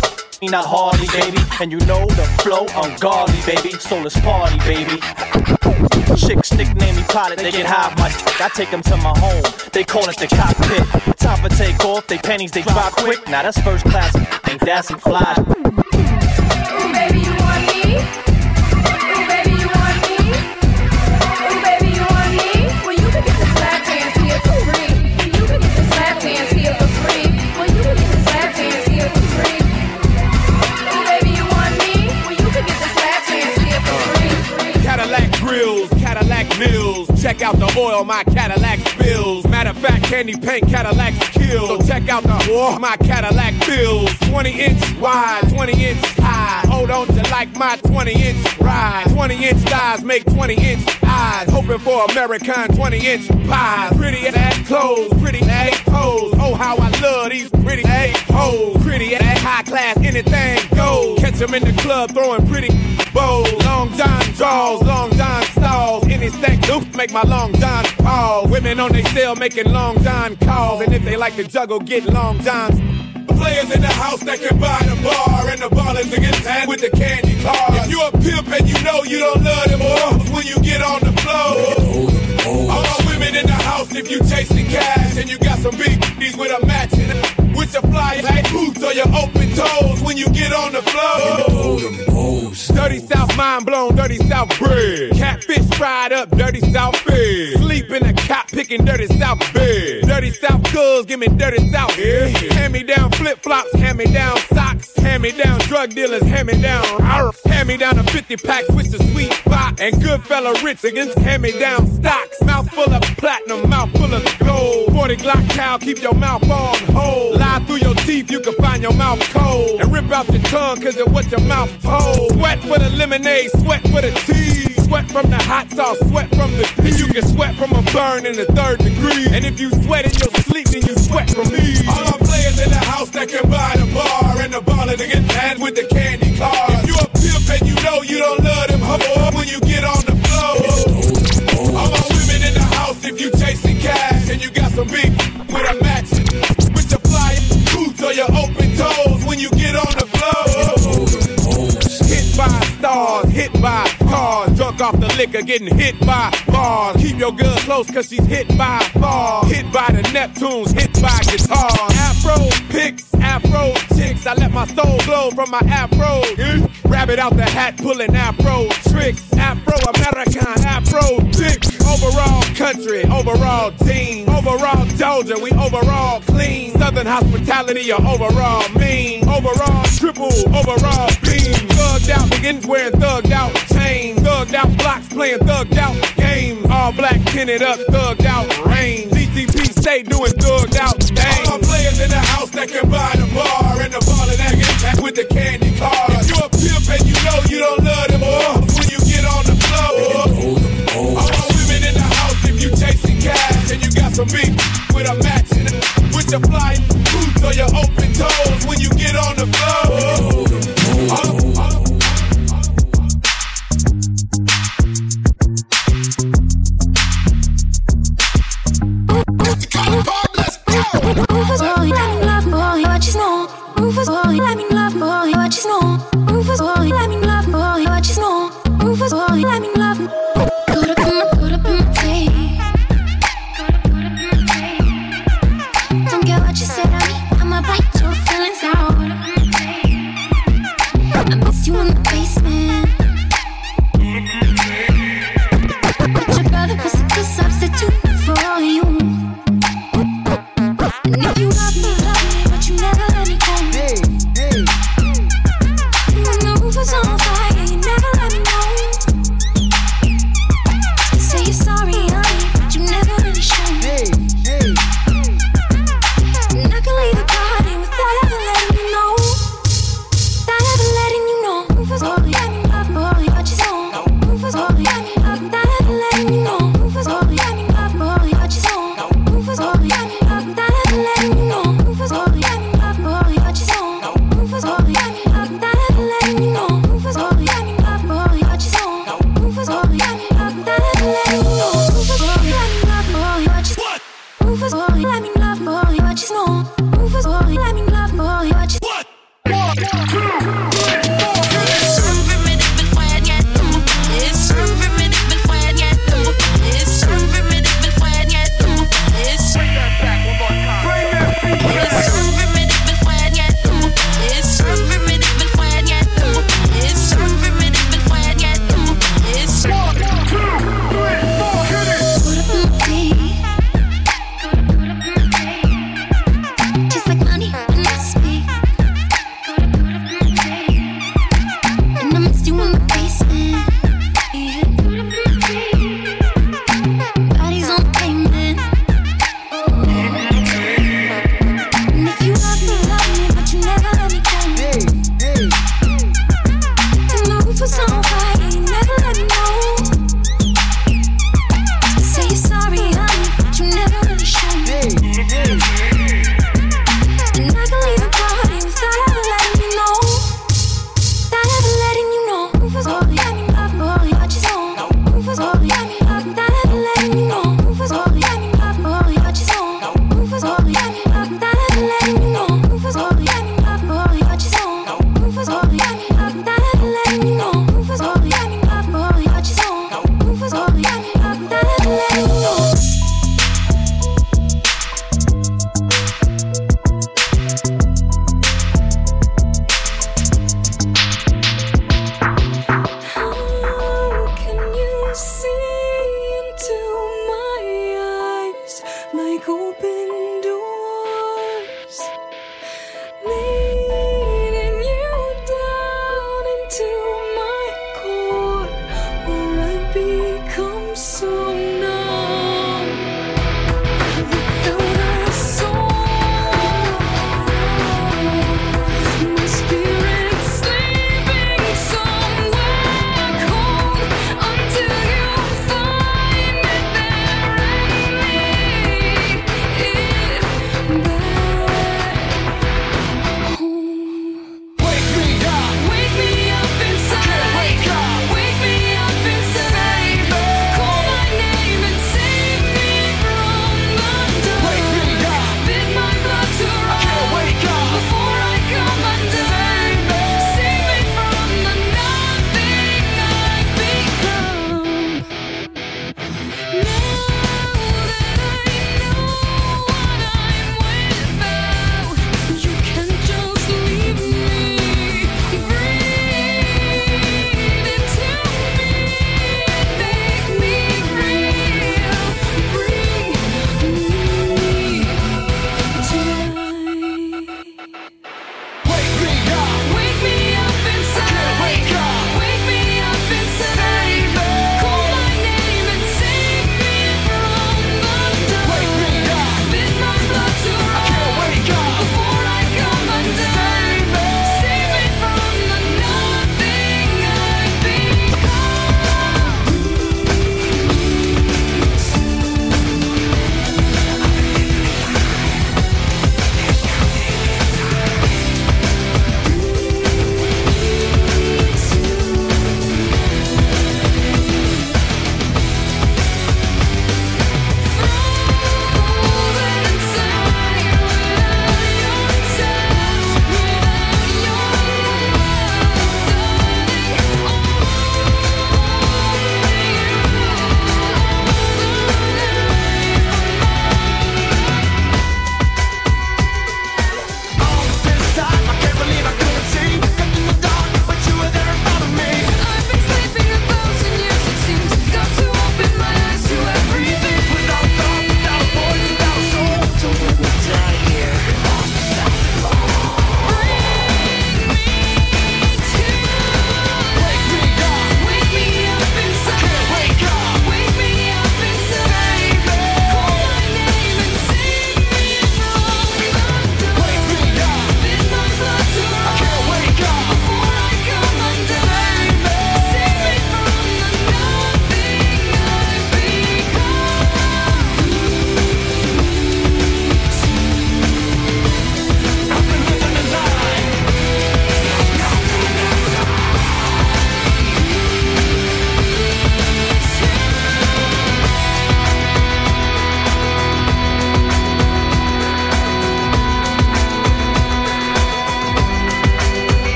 Me Not Harley, baby. And you know the flow, ungodly, baby. So let's party, baby. Chicks nickname me pilot, they get high my dick. I take them to my home, they call it the cockpit. Time for take off, they pennies, they drop quick. Now that's first class, ain't that some fly? Check out the oil my Cadillac spills. Matter of fact, candy paint Cadillacs kill. So check out the oil my Cadillac fills. 20 inch wide, 20 inch high. Hold on to like my 20 inch ride. 20 inch thighs make 20 inch eyes. Hoping for American 20 inch pies. Pretty ass clothes, pretty ass toes. Oh, how I love these pretty ass hoes. Pretty ass high class, anything goes. Catch them in the club throwing pretty bows. Long John draws, long John stalls. Any stack loop make my long John pause. Women on they cell making long John calls. And if they like to juggle, get long Johns. Players in the house that can buy the bar and the ballers that get down with the candy cars. If you a pimp and you know you don't love them hoes when you get on the floor. All women in the house if you chasing cash and you got some big these with a matching. With your fly tight boots or your open toes when you get on the floor. Dirty South mind blown, dirty South bread. Catfish fried up, dirty South bed. Sleep in a cop picking dirty South bed. Dirty South girls, give me dirty South. Yeah. Hand me down flip flops, hand me down socks. Hand me down drug dealers, hand me down. arf. Hand me down a 50 pack, switch the sweet spot. And good fella rich against hand me down stocks. Mouth full of platinum, mouth full of gold. 40 Glock cow, keep your mouth on hold. Through your teeth, you can find your mouth cold. And rip out your tongue, cause of what your mouth told. Sweat for the lemonade, sweat for the tea. Sweat from the hot sauce, sweat from the tea. You can sweat from a burn in the third degree. And if you sweat in your sleep, then you sweat from me. All our players in the house that can buy the bar and the baller that get down with the candy cars. If you a pimp and you know you don't love them hoes when you get on the floor. All my women in the house if you chasing cash and you got some big your open toes when you get on the floor. Hit by stars, hit by cars, drunk off the liquor, getting hit by bars. Keep your girl close cause she's hit by bars. Hit by the Neptunes, hit by guitars. Afro picks, afro chicks. I let my soul glow from my afro. Rabbit out the hat, pulling afro tricks. Afro American, afro dick. Overall country, overall team. Overall Georgia, we overall clean. Southern hospitality, or overall mean. Overall triple, overall beam. Thugged out, begins wearing thugged out chains. Thugged out blocks, playing thugged out games. All black tinted up, thugged out range. DTP stay doing thugged out things. All players in the house that can buy the bar and the baller that get back with the candy cars. If you a pimp and you know you don't love them hoes when you get on the floor. All my women cash and you got some meat with a match with your fly boots or your open toes when you get on the floor. Oh, oh. Rufus boy, let me love boy, what you know. Rufus boy, let me love.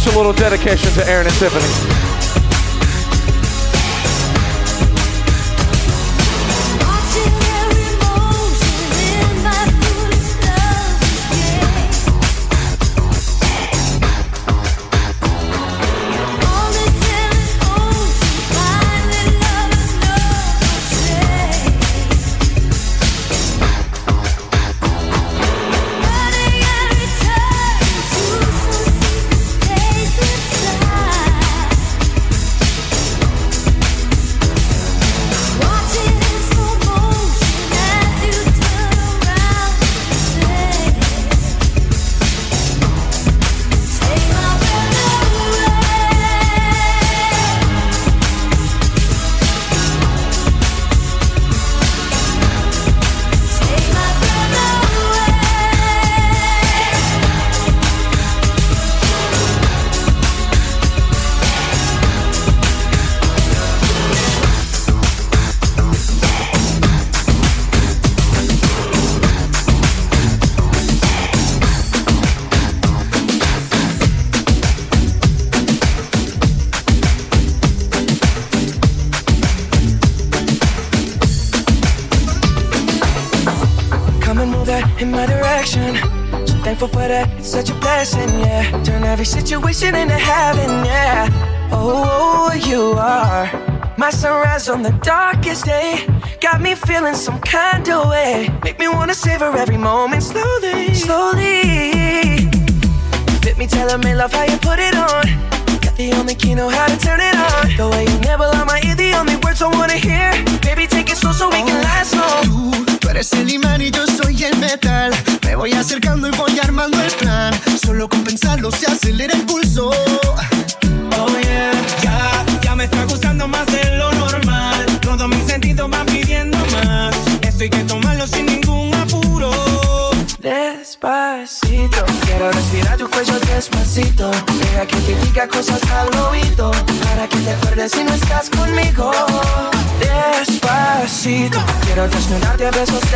special little dedication to Aaron and Tiffany.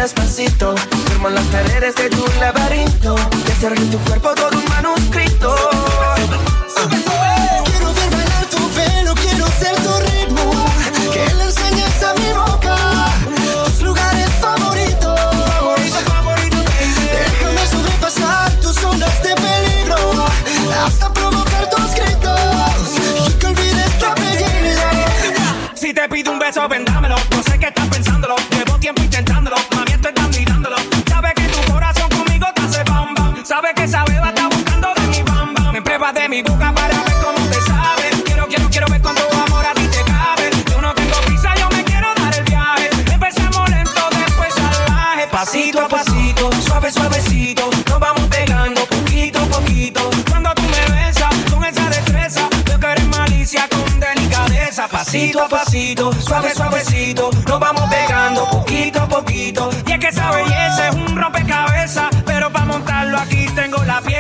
despacito. Firmo las paredes de tu laberinto. Y hacer de tu cuerpo todo un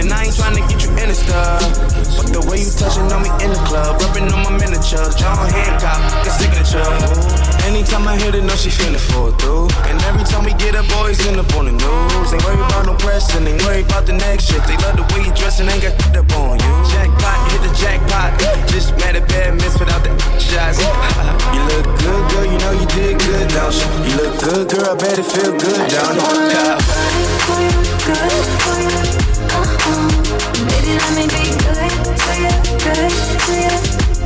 And I ain't tryna get you in the stuff. But the way you touching on me in the club, rubbing on my miniature, John Hancock, the signature. Anytime I hear it, know she finna fall through. And every time we get up, boys end up on the news. Ain't worried about no pressing, ain't worried about the next shit. They love the way you dressing, ain't got up on you pot, hit the jackpot. Just mad a bad miss without the shots. you look good, girl, you know you did good, don't you? You look good, girl, I bet it feel good, don't you? Yeah. For you, good for you, uh-huh. Baby, let me be good for you, good for you.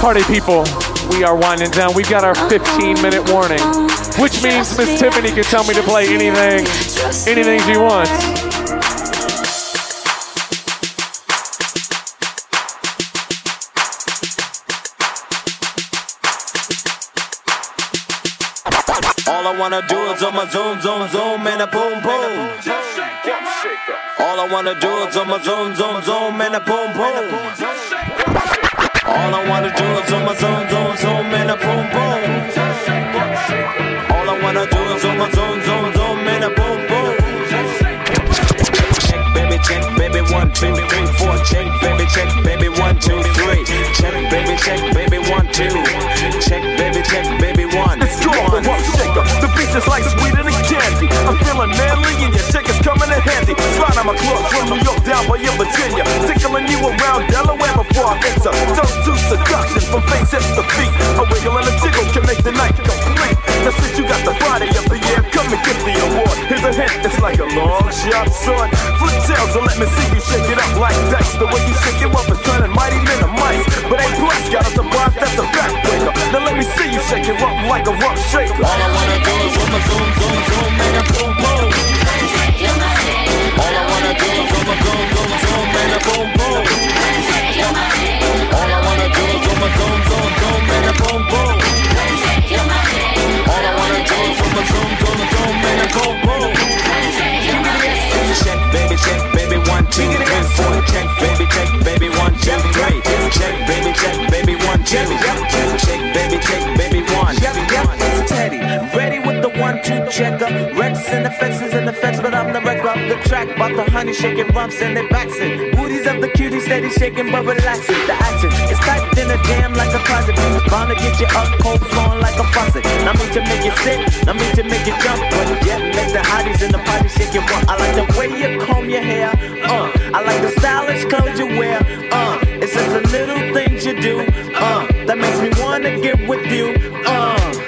Party people, we are winding down. We've got our 15 minute warning, which means Miss Tiffany can tell me to play anything, anything she wants. Wanna do is my zoom, zoom, zoom, and a boom, boom. All I wanna do is on my zoom, zoom, zoom, and a boom, boom. All I wanna do is on my zoom, zoom, zoom, and a boom, boom. All I wanna do is on my zoom, zoom, zoom, Check, baby, check, baby, one, two, three, four. Check, baby, check, baby, one, two, three. Check, baby, check, baby, one, two. Check, baby, check, baby, one. It's cool, the one shaker. The beach is like sweeter than candy. I'm feeling manly and your shaker's coming in handy. Slide on my club from New York down by your Virginia. Tickling you around Delaware before I enter. Turn to seduction from face hips to feet. A wiggle and a jiggle can make the night complete. Now since you got the body of the year, come and get the award. Here's a hint, it's like a long shot, son. Flip tails let me see you shake it up like dice. The way you shake it up is turning mighty men of mice. But ain't plus got a surprise that's a backbreaker. Now let me see you shake it up like a rough shaker. All I wanna do is on my zoom, zoom, zoom, and a boom, boom. All I wanna do is on my zoom, zoom, zoom, and a boom, boom. All I wanna do is on my zoom, zoom, zoom, and a boom, boom. All I wanna do is on my zoom, zoom, zoom, and a boom, boom. Baby, check, baby, one, two, three, four. Check, baby, check, baby, one, two, three. Check, baby, check, baby, one, two. Check, baby, check, baby, one. Yep, yep, it's Teddy. Ready with the one, two checker. Rex and the fences and the fence, but I'm the wreck of the track. About the honey shaking rumps and they backs Booties of the cutie steady shaking but relaxing. The action is typed in a jam like a closet. Bound to get you up cold flowing like a faucet. Not me to make you sit, not me to make you jump. But yeah, the hotties in the party shake it one. I like the way you comb your hair. Uh, I like the stylish clothes you wear. Uh, it's just the little things you do. Uh, that makes me wanna get with you. Uh.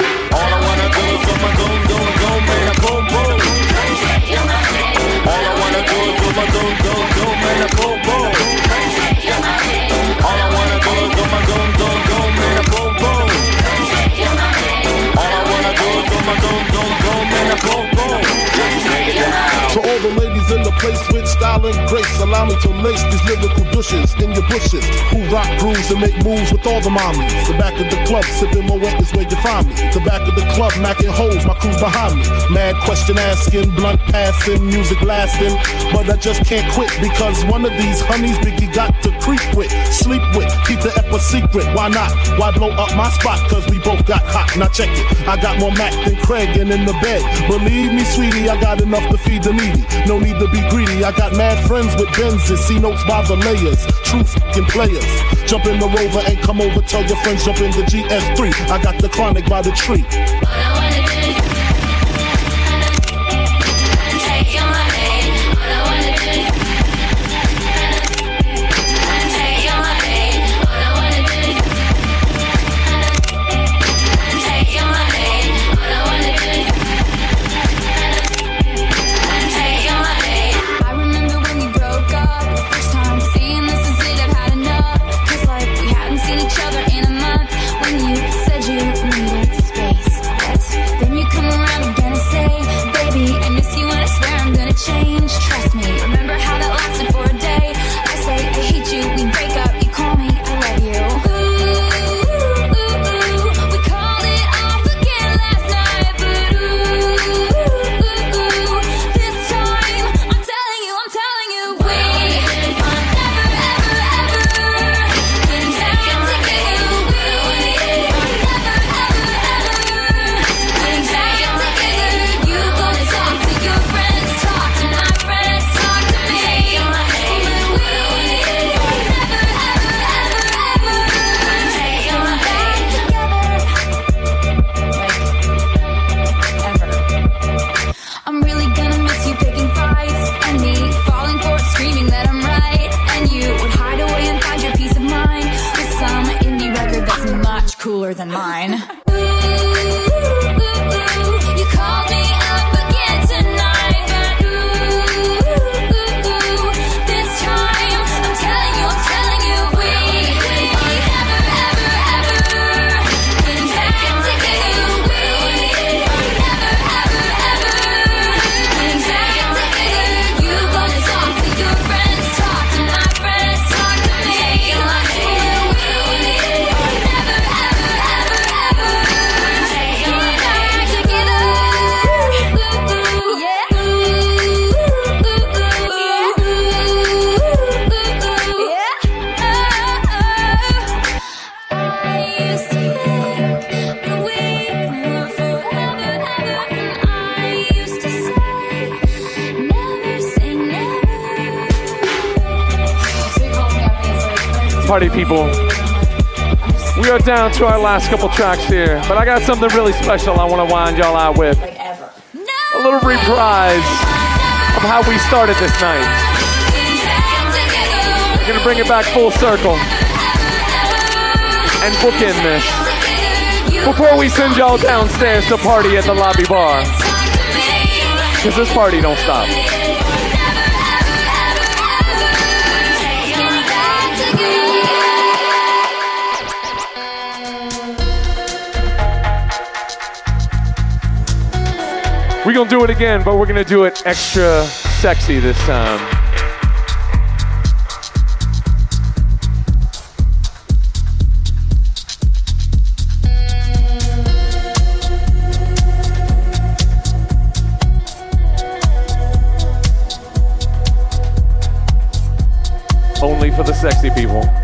With style and grace, allow me to lace these lyrical douches in your bushes. Who rock grooves and make moves with all the mommies. The back of the club, sipping my wet is where you find me. The back of the club, macking holes, my crew's behind me. Mad question asking, blunt passing, music lasting. But I just can't quit because one of these honeys Biggie got to creep with, sleep with, keep the ep a secret. Why not? Why blow up my spot? Cause we both got hot. Now check it. I got more Mac than Craig and in the bed. Believe me, sweetie, I got enough to feed the needy. No need to be greedy. I got mad friends with Benzes, see notes by the layers. True fucking players. Jump in the rover and come over. Tell your friends jump in the GS3. I got the chronic by the tree. People, we are down to our last couple tracks here, but I got something really special I want to wind y'all out with. A little reprise of how we started this night. We're gonna bring it back full circle and bookend this before we send y'all downstairs to party at the lobby bar. Cause this party don't stop. We're gonna do it again, but we're gonna do it extra sexy this time. Only for the sexy people.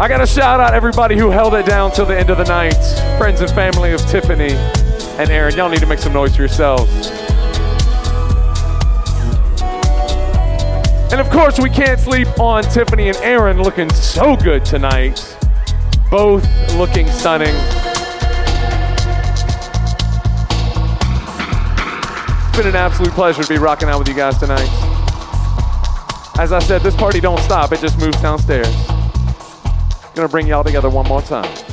I gotta shout out everybody who held it down till the end of the night. Friends and family of Tiffany and Aaron. Y'all need to make some noise for yourselves. And of course, we can't sleep on Tiffany and Aaron looking so good tonight. Both looking stunning. It's been an absolute pleasure to be rocking out with you guys tonight. As I said, this party don't stop, it just moves downstairs. Gonna bring y'all together one more time.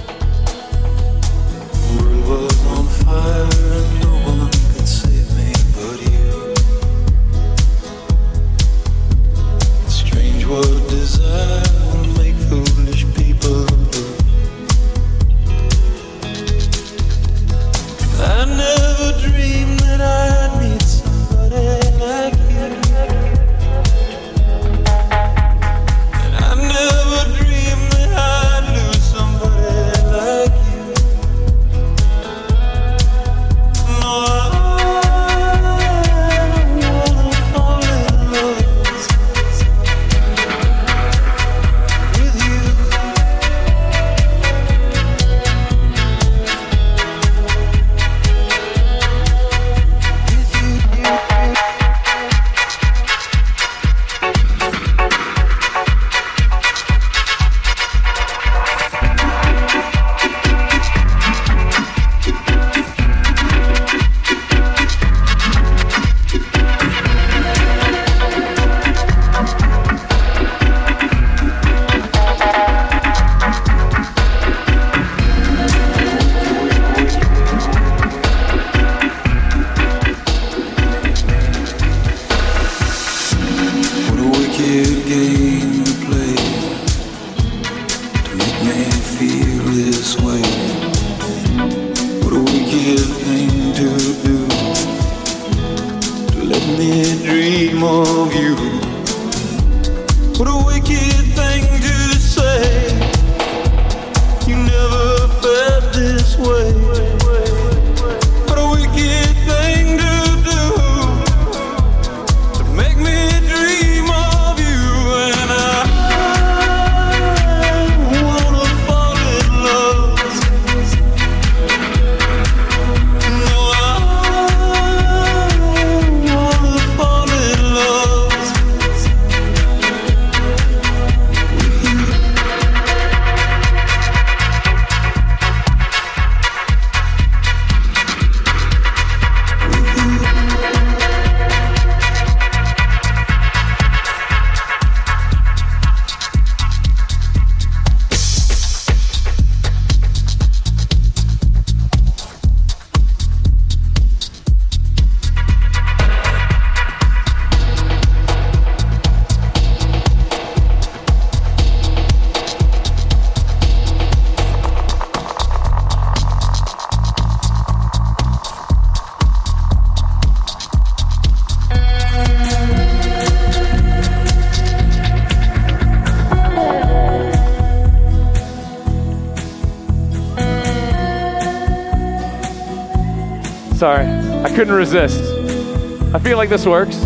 Couldn't resist. I feel like this works.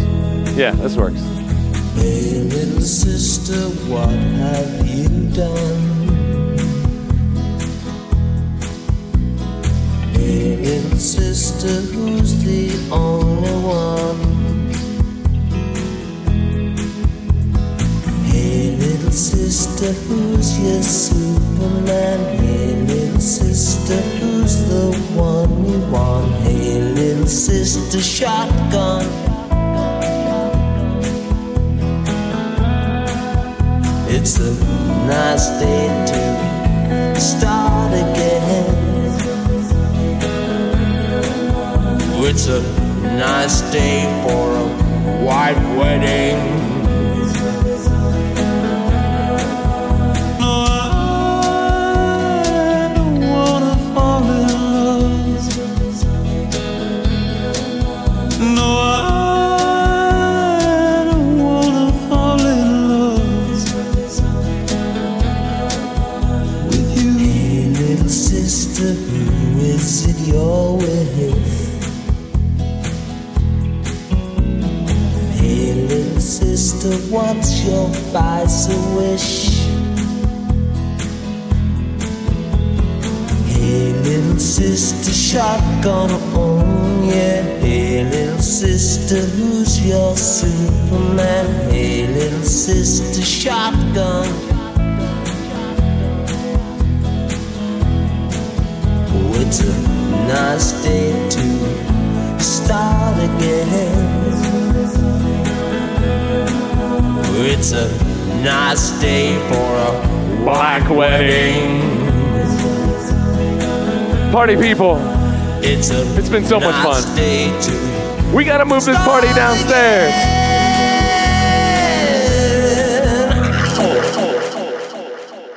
It's been so much fun. We gotta move this party downstairs.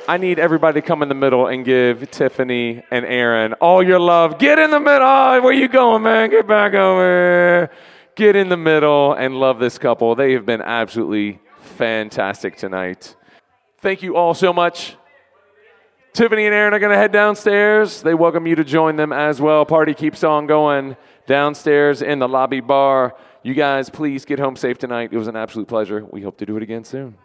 I need everybody to come in the middle and give Tiffany and Aaron all your love. Get in the middle. Oh, where you going, man? Get back over. Get in the middle and love this couple. They have been absolutely fantastic tonight. Thank you all so much. Tiffany and Aaron are going to head downstairs. They welcome you to join them as well. Party keeps on going downstairs in the lobby bar. You guys, please get home safe tonight. It was an absolute pleasure. We hope to do it again soon.